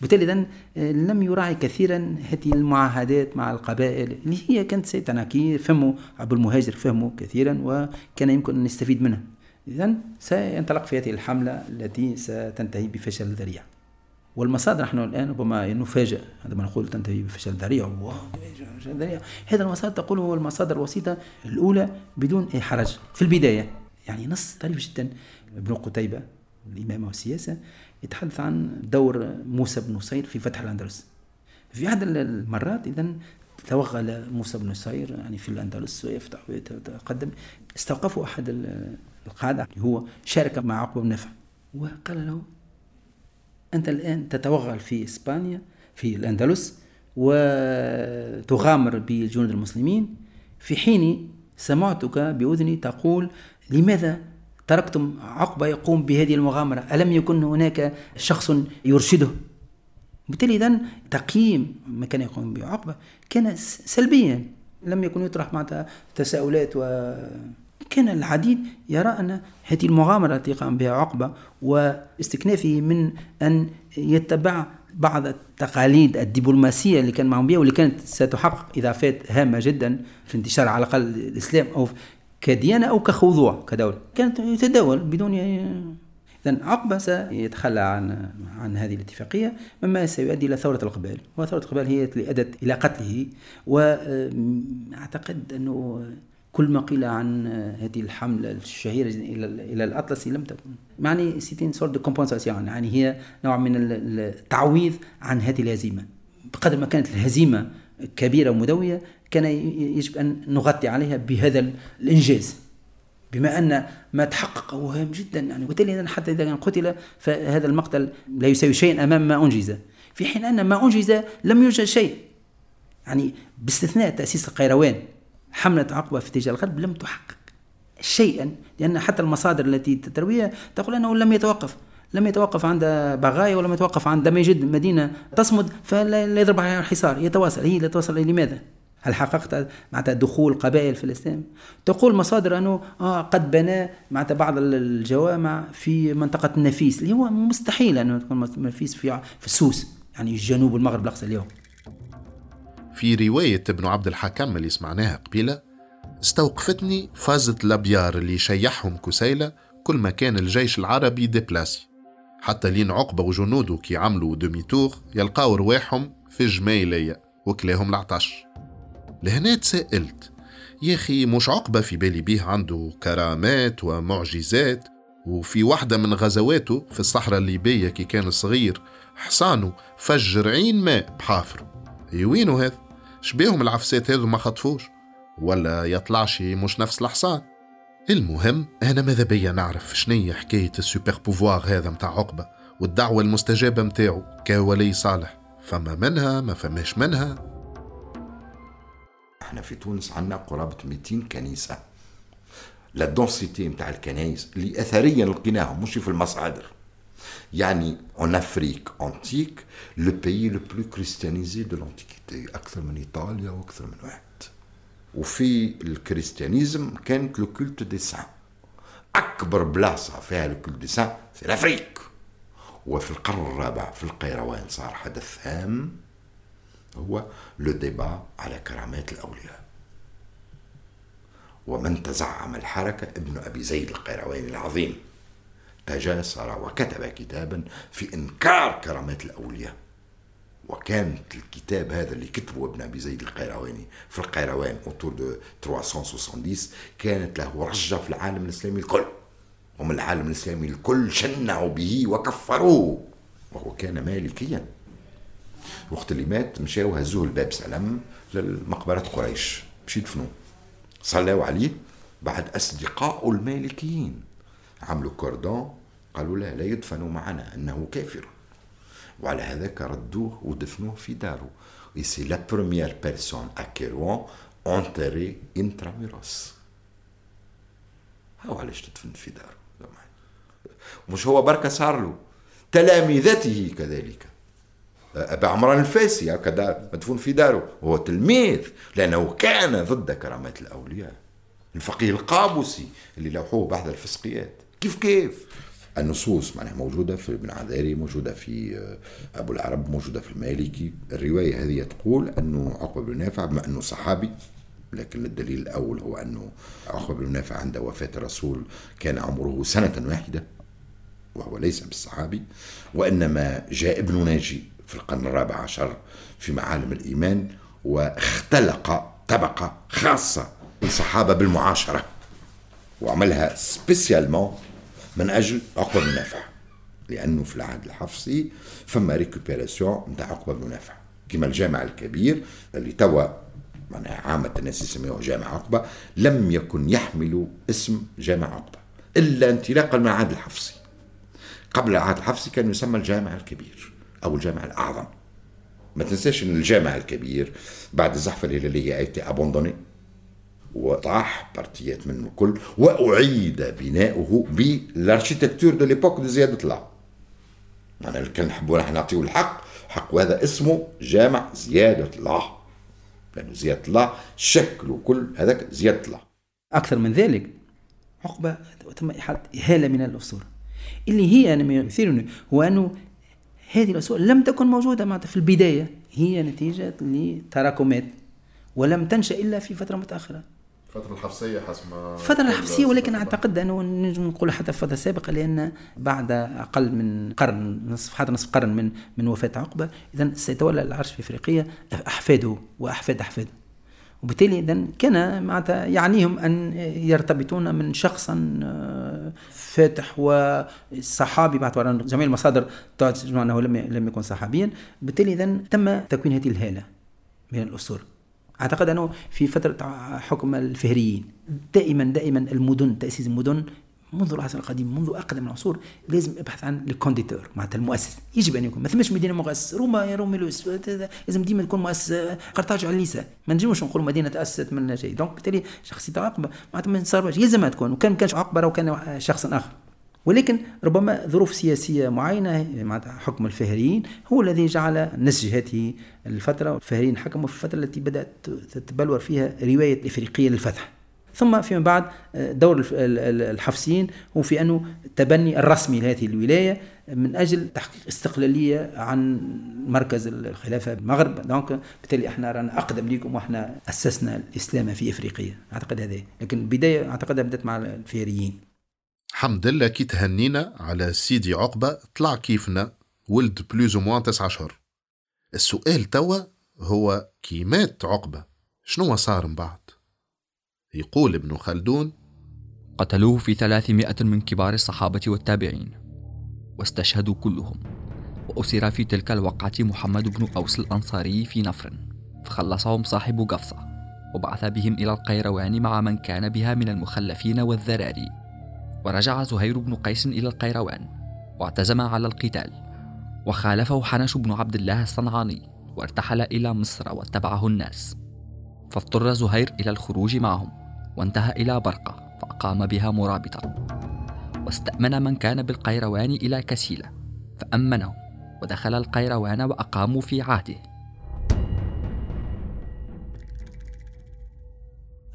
وبالتالي إذن آه، لم يراعي كثيرا هذه المعاهدات مع القبائل. اللي هي كانت c'est un acquis فهموا أبو المهاجر فهموا كثيرا وكان يمكن أن نستفيد منها. إذا سينطلق في هذه الحملة التي ستنتهي بفشل ذريع. والمصادر نحن الآن ربما نفاجئ عندما نقول تنتهي بفشل ذريع. ذريع. هذا المصادر تقول هو المصادر الوسيطة الأولى بدون أي حرج. في البداية يعني نص طريف جدا. ابن قتيبة الإمامة والسياسة يتحدث عن دور موسى بن نصير في فتح الأندلس. في أحد المرات إذا توغل موسى بن نصير يعني في الأندلس ويفتح ويتقدم. استوقفه أحد القادة هو شارك مع عقبة بن نافع. وقال له أنت الآن تتوغل في إسبانيا في الأندلس وتغامر بجنود المسلمين. في حين سمعتك بأذني تقول لماذا تركتم عقبة يقوم بهذه المغامرة. ألم يكن هناك شخص يرشده؟ بالتالي إذن تقييم ما كان يقوم به عقبة كان سلبيا. لم يكن يطرح مع تساؤلات و كان العديد يرى أن هذه المغامرة التي قام بها عقبة واستكنافه من أن يتبع بعض التقاليد الدبلوماسية اللي كان معهم بها واللي كانت ستحقق إضافات هامة جدا في انتشار على الأقل الإسلام أو كديانة أو كخضوع كدولة. كانت يتداول بدون إذا عقبة سيتخلى عن عن هذه الاتفاقية مما سيؤدي إلى ثورة القبائل. وثورة القبائل هي التي أدت إلى قتله وأعتقد أنه كل ما قيل عن هذه الحملة الشهيرة إلى إلى الأطلسي لم تكن. يعني c'est une sorte de compensation يعني هي نوع من التعويض عن هذه الهزيمة. بقدر ما كانت الهزيمة كبيرة ومدوية كان يجب أن نغطي عليها بهذا الإنجاز. بما أن ما تحقق هو هام جدا يعني وبالتالي حتى إذا كان قتل فهذا المقتل لا يساوي شيئا أمام ما أنجز. في حين أن ما أنجز لم يوجد شيء. يعني باستثناء تأسيس القيروان حملة عقبة في اتجاه الغرب لم تحقق شيئا لأن حتى المصادر التي ترويها تقول أنه لم يتوقف. لم يتوقف عند بغايا ولم يتوقف عند ما يجد مدينة تصمد فلا يضرب عليها الحصار يتواصل. هي لا توصل لماذا؟ هل حققت معناتها دخول قبائل في الاسلام؟ تقول مصادر أنه آه قد بنى معناتها بعض الجوامع في منطقة النفيس اللي هو مستحيل أنه تكون نفيس في في السوس يعني الجنوب والمغرب الاقصى اليوم. في رواية ابن عبد الحكم اللي سمعناها قبيلة استوقفتني فازة الأبيار اللي شيحهم كسيلة كل ما كان الجيش العربي déplacé حتى لين عقبة وجنوده كي عملوا demi-tour يلقاو رواحهم في جمايلية وكلاهم العطش لهنا تسائلت يا أخي مش عقبة في بالي بيه عنده كرامات ومعجزات وفي واحدة من غزواته في الصحراء الليبية كي كان صغير حصانه فجر عين ماء بحافره وينو هذا؟ شبيهم العفسات هذو ما خطفوش ولا يطلعش مش نفس الحصان. المهم أنا ماذا بيا نعرف شنية حكاية ال super pouvoir هذا متاع عقبة والدعوة المستجابة متاعه كولي صالح فما منها ما فماش منها. إحنا في تونس عندنا قرابة 200 كنيسة. la densité متاع الكنائس اللي أثريا لقيناهم مش في المصادر. يعني en Afrique antique le pays le plus christianisé de l'antiquité أكثر من إيطاليا وأكثر من واحد. وفي ال christianisme كانت le culte des saints أكبر بلاصة فيها le culte des saints c'est l'Afrique وفي القرن الرابع في القيروان صار حدث هام. هو le débat على كرامات الأولياء ومن تزعم الحركة ابن أبي زيد القيرواني العظيم. تجاسر وكتب كتابا في إنكار كرامات الأولياء. وكانت الكتاب هذا اللي كتبه ابن أبي زيد القيرواني في القيروان autour de 370 كانت له رجة في العالم الإسلامي الكل. ومن العالم الإسلامي الكل شنعوا به وكفروه. وهو كان مالكيا. وقت اللي مات مشاو هزوه الباب سلام للمقبرة قريش. باش يدفنوه صلوا عليه بعد أصدقائه المالكيين. عملوا كوردون قالوا لا لا يدفن معنا إنه كافر. وعلى هذاك ردوه ودفنوه في داره et c'est la première personne à Kérouan enterrée intramuros. هاو علاش تدفن في داره مش هو بركة صار له. تلامذته كذلك. أبا عمران الفاسي هكذا مدفون في داره هو تلميذ لأنه كان ضد كرامات الأولياء. الفقيه القابوسي اللي لوحوه بعد الفسقيات. كيف كيف؟ النصوص معناها موجودة في ابن عذاري موجودة في آه، أبو العرب موجودة في المالكي. الرواية هذه تقول أنه عقبة بن نافع بما أنه صحابي لكن الدليل الأول هو أنه عقبة بن نافع عند وفاة الرسول كان عمره سنة واحدة. وهو ليس بالصحابي وإنما جاء ابن ناجي في القرن الرابع عشر في معالم الإيمان واختلق طبقة خاصة للصحابة بالمعاشرة وعملها spécialement من أجل عقبة بن نافع لأنه في العهد الحفصي فما récupération نتاع عقبة بن نافع. كما الجامع الكبير اللي توا معناها عامة الناس يسميوه جامع عقبة لم يكن يحمل اسم جامع عقبة إلا انطلاقا من العهد الحفصي. قبل العهد الحفصي كان يسمى الجامع الكبير أو الجامع الأعظم. ما تنساش أن الجامع الكبير بعد الزحفة الهلالية était abandonné وطاح partie ات منه الكل وأعيد بناؤه بال architecture de l'époque de زيادة الله أنا كان نحبوا نحن نعطيو الحق. حق وهذا اسمه جامع زياد الله. لأنه زياد الله شكله كل هذاك زياد الله. أكثر من ذلك عقبة تم إحالة هاله من الاسطوره اللي هي أنا يثيرني هو أنه هذه الاسطوره لم تكن موجودة معناتها في البداية. هي نتيجة لتراكمات ولم تنشأ إلا في فترة متأخرة. الفترة الحفصية حسب ما الفترة الحفصية ولكن أعتقد أنه نجم نقول حتى في الفترة السابقة لأن بعد أقل من قرن نصف حتى نصف قرن من من وفاة عقبة إذا سيتولى العرش في إفريقيا أحفاده وأحفاد أحفاده. وبالتالي إذا كان معناتها يعنيهم أن يرتبطون من شخص آه، فاتح وصحابي باعتبار جميع المصادر تجمع أنه لم لم يكن صحابيا. بالتالي إذا تم تكوين هذه الهالة من الأسطورة. أعتقد أنه في فترة حكم الفهريين. دائما دائما المدن تأسيس المدن منذ العصر القديم منذ أقدم العصور لازم أبحث عن ال conditor معناتها المؤسس. يجب أن يكون. ما ثماش مدينة مؤسس. روما روميلوس لازم ديما تكون مؤسس. قرطاج عليسا ما نجموش نقولوا مدينة تأسست من شيء. donc بالتالي شخصية عقبة معناتها ما صارش يلزم تكون. وكان كانش عقبة وكان شخص آخر. ولكن ربما ظروف سياسية معينة معناتها حكم الفهريين هو الذي جعل نسج هذه الفترة. الفهريين حكموا في الفترة التي بدأت تتبلور فيها رواية الإفريقية للفتح. ثم فيما بعد دور الحفصيين هو في أنه التبني الرسمي لهذه الرواية من أجل تحقيق استقلالية عن مركز الخلافة بالمغرب. donc بالتالي إحنا رانا أقدم منكم وإحنا أسسنا الإسلام في إفريقيا. أعتقد هذا لكن البداية أعتقد بدأت مع الفهريين حمد لله كي تهنينا على سيدي عقبة طلع كيفنا ولد plus ou moins تسعة أشهر السؤال توا هو كي مات عقبة شنو صار من بعد؟ يقول ابن خلدون قتلوه في ثلاثمائة من كبار الصحابة والتابعين واستشهدوا كلهم وأسر في تلك الوقعة محمد بن أوس الأنصاري في نفر فخلصهم صاحب قفصة وبعث بهم إلى القيروان مع من كان بها من المخلفين والذراري. ورجع زهير بن قيس إلى القيروان واعتزم على القتال وخالفه حنش بن عبد الله الصنعاني وارتحل إلى مصر واتبعه الناس. فاضطر زهير إلى الخروج معهم. وانتهى إلى برقة فأقام بها مرابطا. واستأمن من كان بالقيروان إلى كسيلة فأمنه ودخل القيروان وأقاموا في عهده.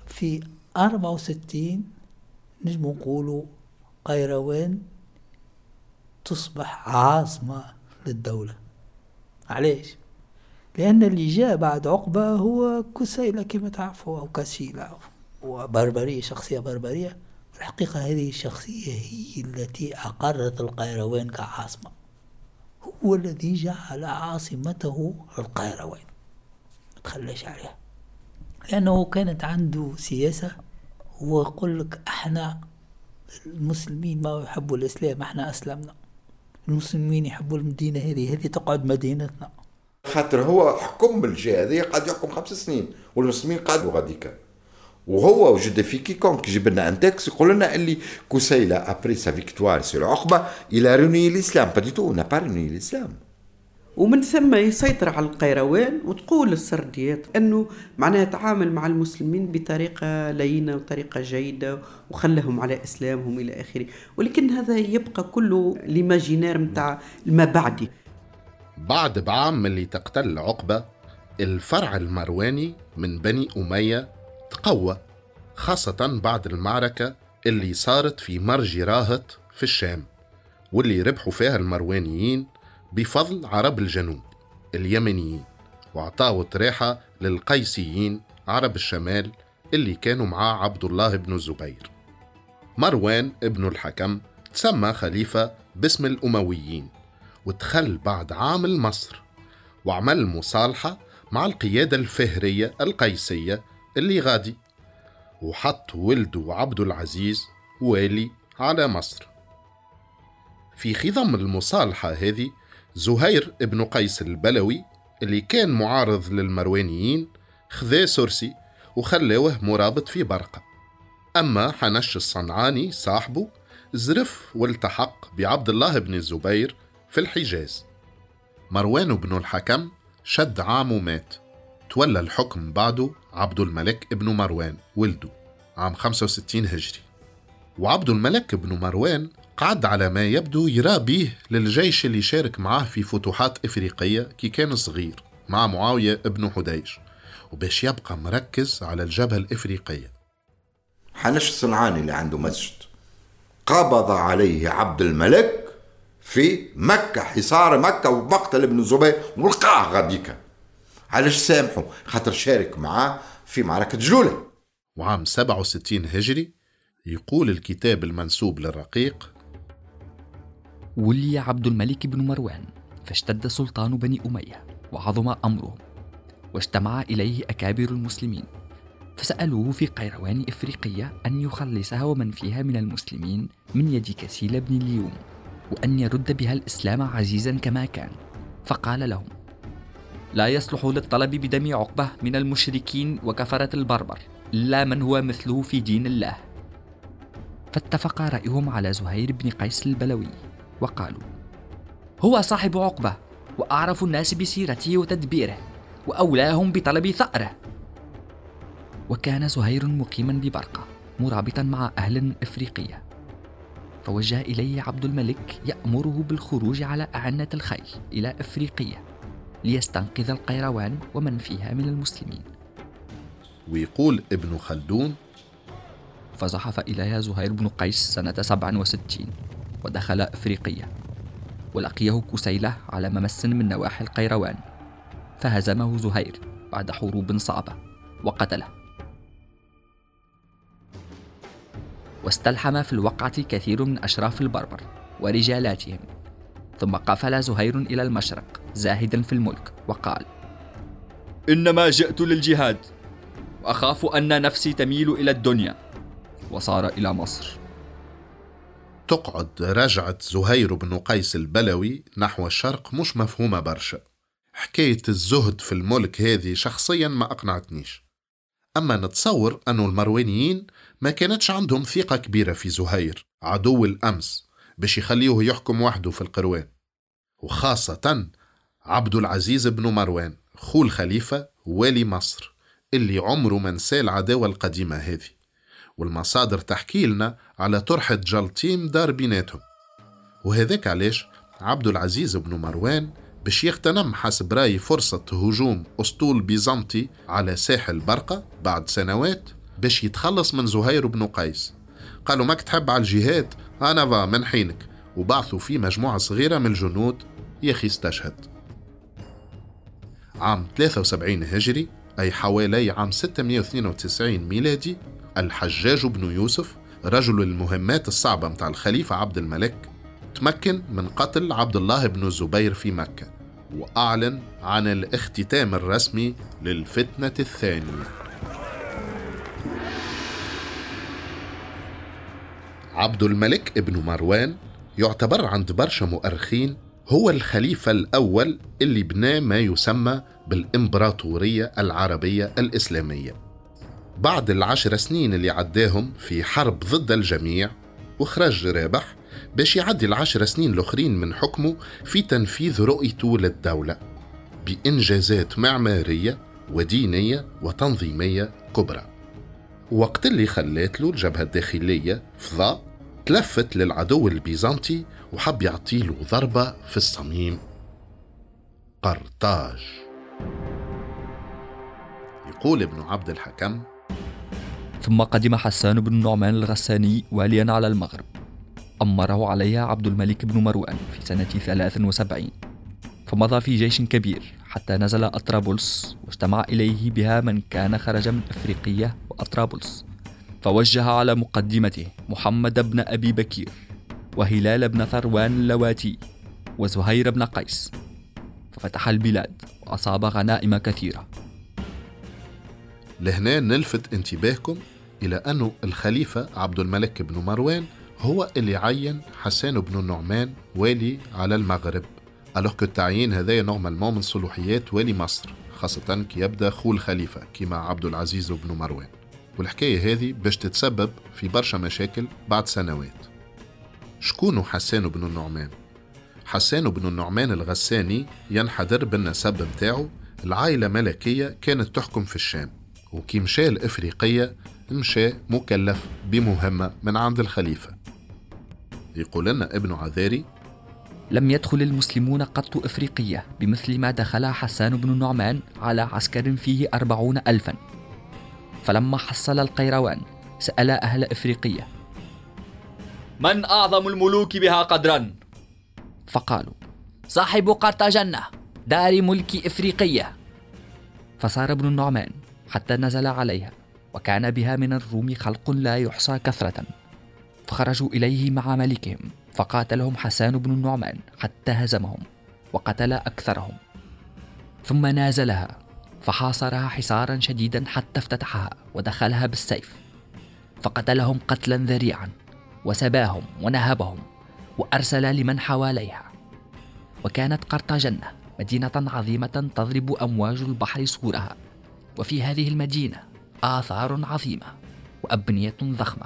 في 64 نجم نقولوا قيروان تصبح عاصمة للدولة. علاش؟ لأن اللي جاء بعد عقبة هو كسيلة كما تعرفوا أو كسيلة. وبربرية شخصية بربرية. الحقيقة هذه الشخصية هي التي أقرت القيروان كعاصمة. هو الذي جعل عاصمته القيروان. تخليش عليها. لأنه كانت عنده سياسة. هو يقول لك إحنا المسلمين ما يحبوا الإسلام إحنا أسلمنا. المسلمين يحبوا المدينة هذه هذه تقعد مدينتنا. خاطر هو حكم بالجهة هذه قاعد يحكم خمس سنين والمسلمين قعدوا غاديكا وهو وجد في quiconque يجيب لنا un texte يقول لنا اللي كسيلة après sa victoire sur عقبة il a renié الإسلام. pas du tout n'a pas renié الإسلام. ومن ثم يسيطر على القيروان وتقول السرديات أنه معناها تعامل مع المسلمين بطريقة لينة وطريقة جيدة وخلهم على إسلامهم إلى آخره. ولكن هذا يبقى كله ليماجينير نتاع ما بعدي. بعد بعام اللي تقتل عقبة الفرع المرواني من بني أمية تقوى خاصة بعد المعركة اللي صارت في مرج راهط في الشام واللي ربحوا فيها المروانيين بفضل عرب الجنوب اليمنيين وعطاوا ريحة للقيسيين عرب الشمال اللي كانوا معاه عبد الله بن الزبير. مروان ابن الحكم تسمى خليفة باسم الأمويين ودخل بعد عام لمصر وعمل مصالحة مع القيادة الفهرية القيسية اللي غادي. وحط ولده عبد العزيز والي على مصر. في خضم المصالحة هذه زهير ابن قيس البلوي اللي كان معارض للمروانيين خذا سرسي وخلاوه مرابط في برقة. أما حنش الصنعاني صاحبه زرف والتحق بعبد الله بن الزبير في الحجاز. مروان بن الحكم شد عام ومات تولى الحكم بعده عبد الملك ابن مروان ولده عام 65 هجري. وعبد الملك بن مروان قعد على ما يبدو يرى بيه للجيش اللي شارك معاه في فتوحات إفريقية كي كان صغير مع معاوية ابن حديج وباش يبقى مركز على الجبهة الإفريقية. حنش الصنعاني اللي عنده مسجد. قبض عليه عبد الملك في مكة حصار مكة ومقتل ابن الزبير ولقاه غاديكا. علاش سامحوا خاطر شارك معاه في معركة جلولة. وعام 67 هجري يقول الكتاب المنسوب للرقيق ولي عبد الملك بن مروان فاشتد سلطان بني أمية وعظم أمرهم واجتمع إليه أكابر المسلمين فسألوه في قيروان إفريقية أن يخلصها ومن فيها من المسلمين من يد كسيل بن اليوم وأن يرد بها الإسلام عزيزا كما كان فقال لهم لا يصلح للطلب بدم عقبة من المشركين وكفرة البربر إلا من هو مثله في دين الله. فاتفق رأيهم على زهير بن قيس البلوي وقالوا هو صاحب عقبة وأعرف الناس بسيرته وتدبيره وأولاهم بطلب ثأره. وكان زهير مقيما ببرقة مرابطا مع أهل إفريقية. توجه إليه عبد الملك يأمره بالخروج على أعنة الخيل إلى إفريقية. ليستنقذ القيروان ومن فيها من المسلمين. ويقول ابن خلدون فزحف إليها زهير بن قيس سنة 67 ودخل إفريقية ولقيه كسيلة على ممس من نواحي القيروان فهزمه زهير بعد حروب صعبة وقتله. واستلحم في الوقعة كثير من أشراف البربر ورجالاتهم. ثم قفل زهير إلى المشرق زاهدا في الملك وقال إنما جئت للجهاد وأخاف أن نفسي تميل إلى الدنيا. وصار إلى مصر. تقعد رجعة زهير بن قيس البلوي نحو الشرق مش مفهومة برشا. حكاية الزهد في الملك هذه شخصيا ما أقنعتنيش. أما نتصور أن المروانيين ما كانتش عندهم ثقة كبيرة في زهير عدو الأمس. باش يخليه يحكم وحده في القروان. وخاصة عبد العزيز بن مروان خو الخليفة والي مصر اللي عمره ما نسى العداوة القديمة هذه. والمصادر تحكي لنا على طرحة جلطيم دار بيناتهم. وهذاك علاش عبد العزيز بن مروان باش يغتنم حسب رأي فرصة هجوم أسطول بيزنطي على ساحل برقة بعد سنوات باش يتخلص من زهير بن قيس. قالوا ماك تحب على الجهاد أنا فا من حينك. وبعثوا فيه مجموعة صغيرة من الجنود يخي استشهد. عام 73 هجري أي حوالي عام 692 ميلادي الحجاج بن يوسف رجل المهمات الصعبة متاع الخليفة عبد الملك تمكن من قتل عبد الله بن الزبير في مكة وأعلن عن الاختتام الرسمي للفتنة الثانية. عبد الملك ابن مروان يعتبر عند برشا مؤرخين هو الخليفة الأول اللي بنى ما يسمى بالإمبراطورية العربية الإسلامية. بعد العشر سنين اللي عداهم في حرب ضد الجميع وخرج رابح باش يعدي العشر سنين الأخرين من حكمه في تنفيذ رؤيته للدولة بإنجازات معمارية ودينية وتنظيمية كبرى. وقت اللي خلات له الجبهة الداخلية فضاء تلفت للعدو البيزنطي وحب يعطيله ضربة في الصميم. قرطاج. يقول ابن عبد الحكم ثم قدم حسان بن النعمان الغساني واليا على المغرب. أمره عليها عبد الملك بن مروان في سنة 73 فمضى في جيش كبير. حتى نزل أطرابلس واجتمع إليه بها من كان خرج من أفريقية وأطرابلس فوجه على مقدمته محمد بن أبي بكير وهلال بن ثروان اللواتي وزهير بن قيس. ففتح البلاد وأصاب غنائم كثيرة. لهنا نلفت انتباهكم إلى أن الخليفة عبد الملك بن مروان هو اللي عين حسان بن النعمان والي على المغرب. alors التعيين هذا normalement من صلوحيات والي مصر خاصة كي يبدأ خو الخليفة كيما عبد العزيز بن مروان. والحكاية هذه باش تتسبب في برشا مشاكل بعد سنوات. شكون حسان بن النعمان؟ حسان بن النعمان الغساني ينحدر بالنسب متاعه العائلة ملكية كانت تحكم في الشام. وكي مشى الإفريقية مشى مكلف بمهمة من عند الخليفة. يقول لنا ابن عذاري لم يدخل المسلمون قط إفريقية بمثل ما دخل حسان بن النعمان على عسكر فيه أربعون ألفا. فلما حصل القيروان سأل أهل إفريقية من أعظم الملوك بها قدرا؟ فقالوا صاحب قرطاجنة دار ملك إفريقية. فصار ابن النعمان حتى نزل عليها وكان بها من الروم خلق لا يحصى كثرة. فخرجوا إليه مع ملكهم. فقاتلهم حسان بن النعمان حتى هزمهم وقتل أكثرهم. ثم نازلها فحاصرها حصارا شديدا حتى افتتحها ودخلها بالسيف. فقتلهم قتلا ذريعا وسباهم ونهبهم وأرسل لمن حواليها. وكانت قرطاجنة مدينة عظيمة تضرب أمواج البحر سورها وفي هذه المدينة آثار عظيمة وأبنية ضخمة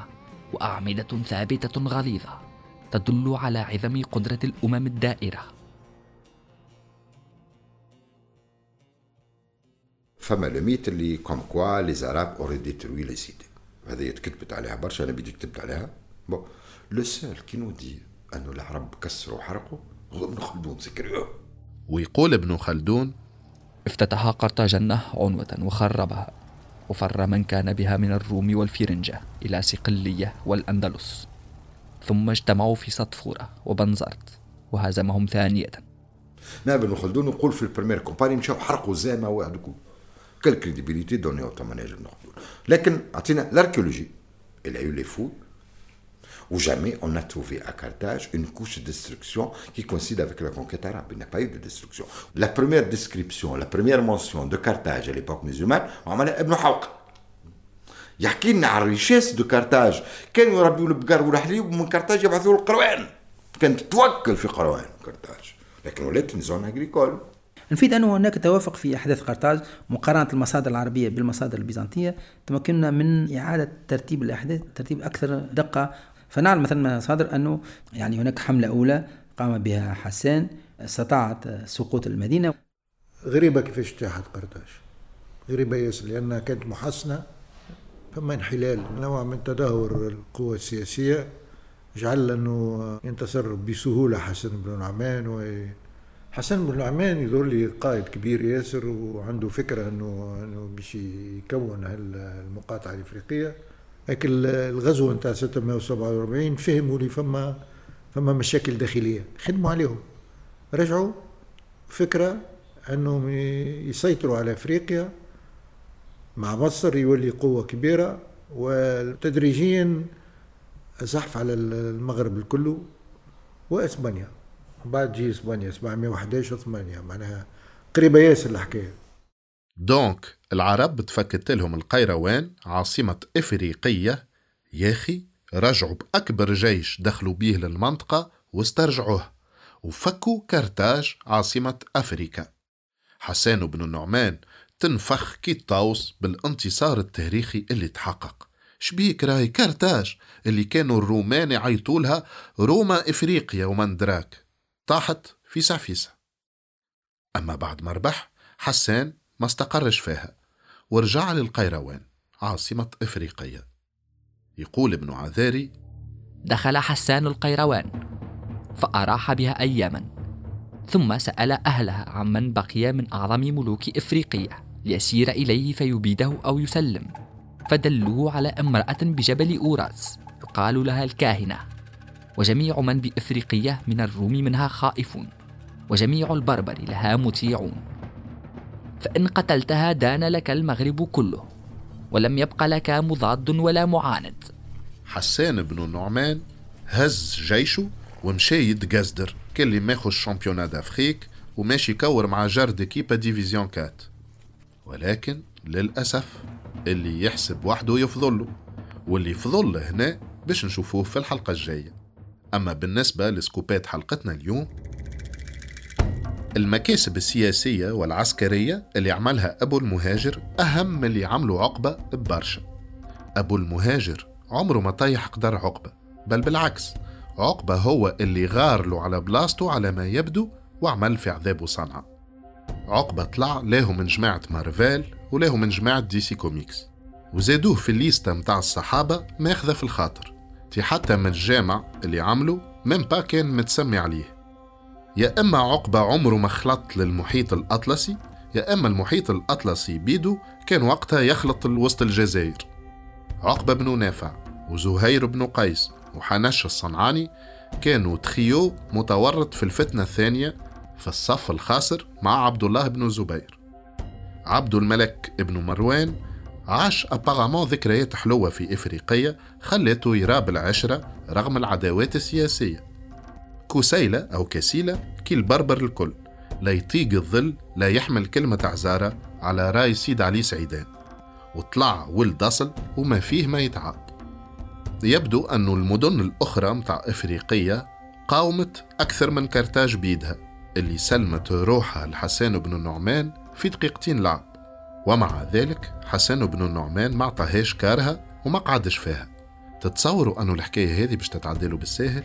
وأعمدة ثابتة غليظة. تدل على عظم قدرة الأمم الداثرة. فما le mythe اللي comme quoi les Arabes auraient détruit les cités. هذه تكتبت عليها برشا أنا بيدي كتبت عليها. Le seul qui nous dit أنه العرب كسروا وحرقوا هو ابن خلدون c'est curieux ويقول ابن خلدون افتتح قرطاجنة عنوة وخربها وفر من كان بها من الروم والفرنجة إلى صقلية والأندلس. ثم اجتمعوا في سطفورة وبنزرت وهزمهم ثانية نائب ابن خلدون يقول في البريمير كومباني مشاو حرقوا زامة واحد كل كل كريديبيليتي دوني او تمناج ابن خلدون لكن عطينا الاركيولوجي il a eu les fouilles où jamais on a trouvé à Carthage une couche de destruction qui coïncide avec la conquête arabe. Il n'y a pas eu de destruction. La première description, la première mention de Carthage à l'époque musulmane, on a Ibn Hawq. يحكي لنا على ال richesse de Carthage. كانوا يربيوا البقر والحليب ومن Carthage يبعثوا القيروان كانت توكل في قروان Carthage. لكن ولات zone agricole. نفيد أنه هناك توافق في أحداث قرطاج مقارنة المصادر العربية بالمصادر البيزنطية. تمكننا من إعادة ترتيب الأحداث ترتيب أكثر دقة. فنعلم مثلا من المصادر أنه يعني هناك حملة أولى قام بها حسان استطاعت سقوط المدينة. غريبة كيفاش اجتاحت قرطاج غريبة ياسر لأنها كانت محصنة فما انحلال نوع من تدهور القوى السياسية جعل أنه ينتصر بسهولة حسن بن نعمان و حسن بن نعمان يظهر لي قائد كبير ياسر وعنده فكرة أنه أنه باش يكون المقاطعة الإفريقية. لكن الغزو نتاع 647 فهموا لي فما فما مشاكل داخلية. خدموا عليهم. رجعوا فكرة أنهم يسيطروا على إفريقيا مع مصر يولي قوة كبيرة وتدريجيا زحف على المغرب الكل وإسبانيا. بعد جي إسبانيا 711 8 معناها قريبة ياسر الحكاية. دونك العرب تفكت لهم القيروان عاصمة إفريقية. ياخي رجعوا بأكبر جيش دخلوا بيه للمنطقة واسترجعوه وفكوا كرتاج عاصمة أفريكا. حسان بن النعمان تنفخ كي الطاوس بالانتصار التاريخي اللي تحقق. شبيك راي كرتاج اللي كانوا الرومان يعيطولها روما إفريقيا ومن دراك طاحت في سعفيسة. أما بعد ما ربح حسان ما استقرش فيها ورجع للقيروان عاصمة إفريقيا. يقول ابن عذاري دخل حسان القيروان فأراح بها أياما ثم سأل أهلها عمن بقي من أعظم ملوك إفريقيا. ليسير إليه فيبيده أو يسلم. فدلوه على امرأة بجبل أوراس. يقال لها الكاهنة. وجميع من بإفريقية من الروم منها خائفون. وجميع البربر لها مطيعون. فإن قتلتها دان لك المغرب كله. ولم يبق لك مضاد ولا معاند. حسان بن النعمان هز جيشه ومشى يتقزدر كان اللي ماخذ ال championnat d'Afrique وماشي يكور مع مجرد équipe division quatre. ولكن للأسف اللي يحسب وحده يفضله واللي يفضل هنا باش نشوفوه في الحلقة الجاية. أما بالنسبة لسكوبات حلقتنا اليوم المكاسب السياسية والعسكرية اللي عملها أبو المهاجر أهم من اللي عملوا عقبة ببرشا. أبو المهاجر عمره ما طيح قدر عقبة بل بالعكس عقبة هو اللي غار له على بلاصته على ما يبدو وعمل في عذابه صنعة عقبة طلع له من جماعة مارفيل وله من جماعة DC Comics. وزادوه في الليستة متاع الصحابة ماخذة في الخاطر. تي حتى من الجامع اللي عمله من با كان متسمي عليه. يا إما عقبة عمره ما خلط للمحيط الأطلسي يا إما المحيط الأطلسي بيدو كان وقتها يخلط وسط الجزائر. عقبة بن نافع وزهير بن قيس وحنش الصنعاني كانوا تخيو متورط في الفتنة الثانية في الصف الخاسر مع عبد الله بن زبير عبد الملك بن مروان عاش أبارامون ذكريات حلوة في إفريقية خلته يراب العشرة رغم العداوات السياسية. كسيلة أو كسيلة كي البربر الكل. لا يطيق الظل لا يحمل كلمة عزارة على رأي سيد علي سعيدان. وطلع ولد أصل وما فيه ما يتعاب يبدو أن المدن الأخرى متاع إفريقية قاومت أكثر من كرتاج بيدها. اللي سلمت روحها لحسان بن النعمان في دقيقتين لعب. ومع ذلك حسان بن النعمان ما عطاهاش كارها وما قعدش فيها. تتصوروا أنه الحكاية هذه باش تتعدلوا بالساهل؟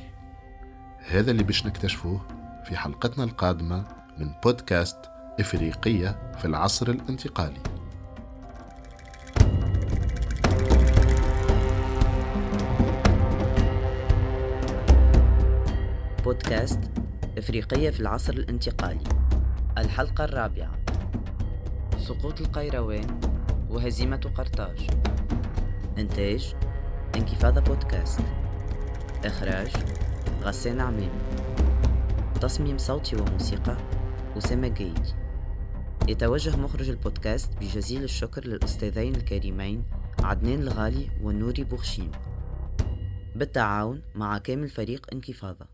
هذا اللي باش نكتشفوه في حلقتنا القادمة من بودكاست إفريقية في العصر الانتقالي. بودكاست إفريقية في العصر الانتقالي. الحلقة الرابعة. سقوط القيروان وهزيمة قرطاج. إنتاج انكفاضة بودكاست. إخراج غسان عمامي. تصميم صوتي وموسيقى أسامة جايدي يتوجه مخرج البودكاست بجزيل الشكر للأستاذين الكريمين عدنان الغالي ونوري بوخشيم. بالتعاون مع كامل فريق انكفاضة.